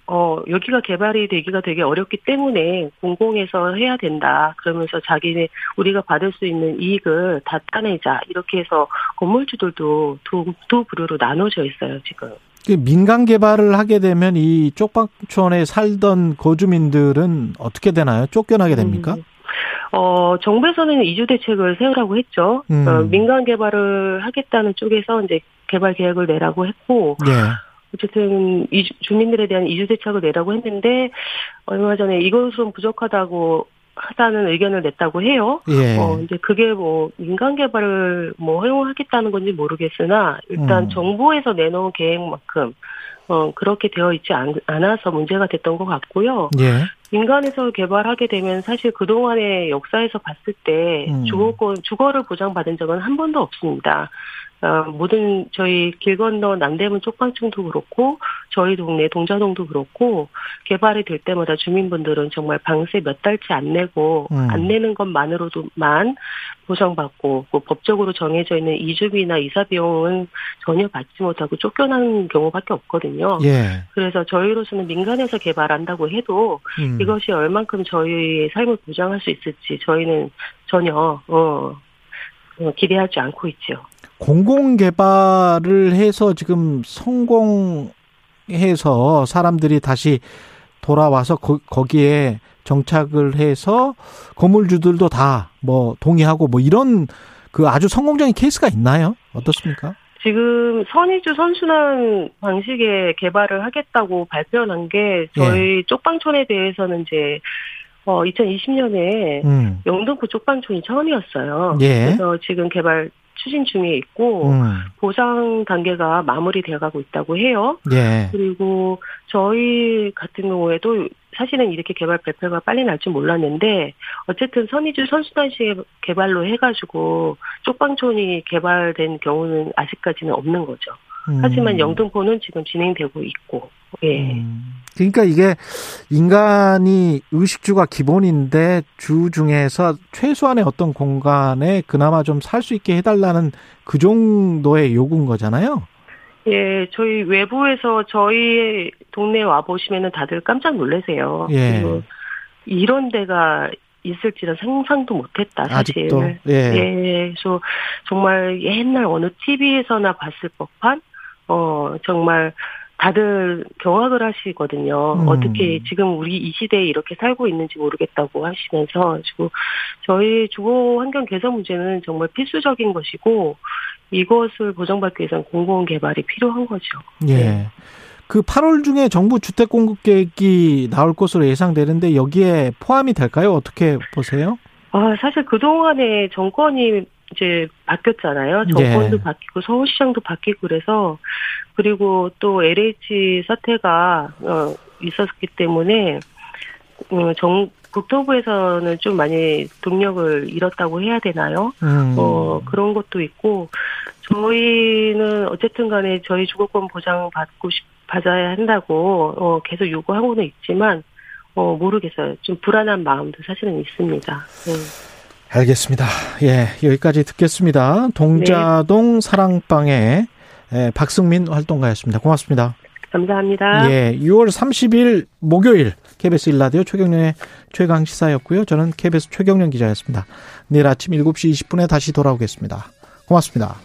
어 여기가 개발이 되기가 되게 어렵기 때문에 공공에서 해야 된다. 그러면서 자기네 우리가 받을 수 있는 이익을 다 따내자 이렇게 해서 건물주들도 두, 두 부류로 나눠져 있어요 지금. 그 민간 개발을 하게 되면 이 쪽방촌에 살던 거주민들은 어떻게 되나요? 쫓겨나게 됩니까? 음. 어, 정부에서는 이주 대책을 세우라고 했죠. 음. 어, 민간 개발을 하겠다는 쪽에서 이제 개발 계획을 내라고 했고, 예. 어쨌든 이주, 주민들에 대한 이주 대책을 내라고 했는데 얼마 전에 이것은 부족하다고 하다는 의견을 냈다고 해요. 예. 어, 이제 그게 뭐 민간 개발을 뭐 허용하겠다는 건지 모르겠으나 일단 음. 정부에서 내놓은 계획만큼 어, 그렇게 되어 있지 않, 않아서 문제가 됐던 것 같고요. 예. 민간에서 개발하게 되면 사실 그동안의 역사에서 봤을 때 음. 주거권, 주거를 보장받은 적은 한 번도 없습니다. 어, 모든 저희 길 건너 남대문 쪽방층도 그렇고 저희 동네 동자동도 그렇고 개발이 될 때마다 주민분들은 정말 방세 몇 달치 안 내고 음. 안 내는 것만으로도만 보상받고 뭐 법적으로 정해져 있는 이주비나 이사 비용은 전혀 받지 못하고 쫓겨나는 경우밖에 없거든요. 예. 그래서 저희로서는 민간에서 개발한다고 해도 음. 이것이 얼만큼 저희의 삶을 보장할 수 있을지 저희는 전혀 어, 어, 기대하지 않고 있죠. 공공 개발을 해서 지금 성공해서 사람들이 다시 돌아와서 거, 거기에 정착을 해서 건물주들도 다 뭐 동의하고 뭐 이런 그 아주 성공적인 케이스가 있나요? 어떻습니까? 지금 선의주 선순환 방식의 개발을 하겠다고 발표한 게 저희 쪽방촌에 대해서는 이제 어 2020년에 음. 영등포 쪽방촌이 처음이었어요. 예. 그래서 지금 개발 추진 중에 있고 음. 보상 단계가 마무리되어 가고 있다고 해요. 예. 그리고 저희 같은 경우에도 사실은 이렇게 개발 발표가 빨리 날 줄 몰랐는데 어쨌든 선의주 선순환식 개발로 해가지고 쪽방촌이 개발된 경우는 아직까지는 없는 거죠. 음. 하지만 영등포는 지금 진행되고 있고, 예. 음. 그러니까 이게 인간이 의식주가 기본인데 주 중에서 최소한의 어떤 공간에 그나마 좀 살 수 있게 해달라는 그 정도의 요구인 거잖아요. 예, 저희 외부에서 저희 동네에 와 보시면은 다들 깜짝 놀라세요. 예. 이런 데가 있을지는 상상도 못했다 사실. 아직도 예. 예, 그래서 정말 옛날 어느 TV에서나 봤을 법한 어 정말 다들 경악을 하시거든요. 음. 어떻게 지금 우리 이 시대에 이렇게 살고 있는지 모르겠다고 하시면서 지금 저희 주거 환경 개선 문제는 정말 필수적인 것이고 이것을 보장받기 위해서는 공공 개발이 필요한 거죠. 예. 그 8월 중에 정부 주택 공급 계획이 나올 것으로 예상되는데 여기에 포함이 될까요? 어떻게 보세요? 아, 사실 그동안에 정권이 이제 바뀌었잖아요. 정권도 예. 바뀌고 서울시장도 바뀌고 그래서 그리고 또 LH 사태가 어 있었기 때문에 어정 국토부에서는 좀 많이 동력을 잃었다고 해야 되나요? 음. 어 그런 것도 있고 저희는 어쨌든 간에 저희 주거권 보장 받고 싶 받아야 한다고 어 계속 요구하고는 있지만 어 모르겠어요. 좀 불안한 마음도 사실은 있습니다. 네. 알겠습니다. 예, 여기까지 듣겠습니다. 동자동 사랑방의 예, 박승민 활동가였습니다. 고맙습니다. 감사합니다. 예, 6월 30일 목요일 KBS 일라디오 최경련의 최강 시사였고요. 저는 KBS 최경련 기자였습니다. 내일 아침 7시 20분에 다시 돌아오겠습니다. 고맙습니다.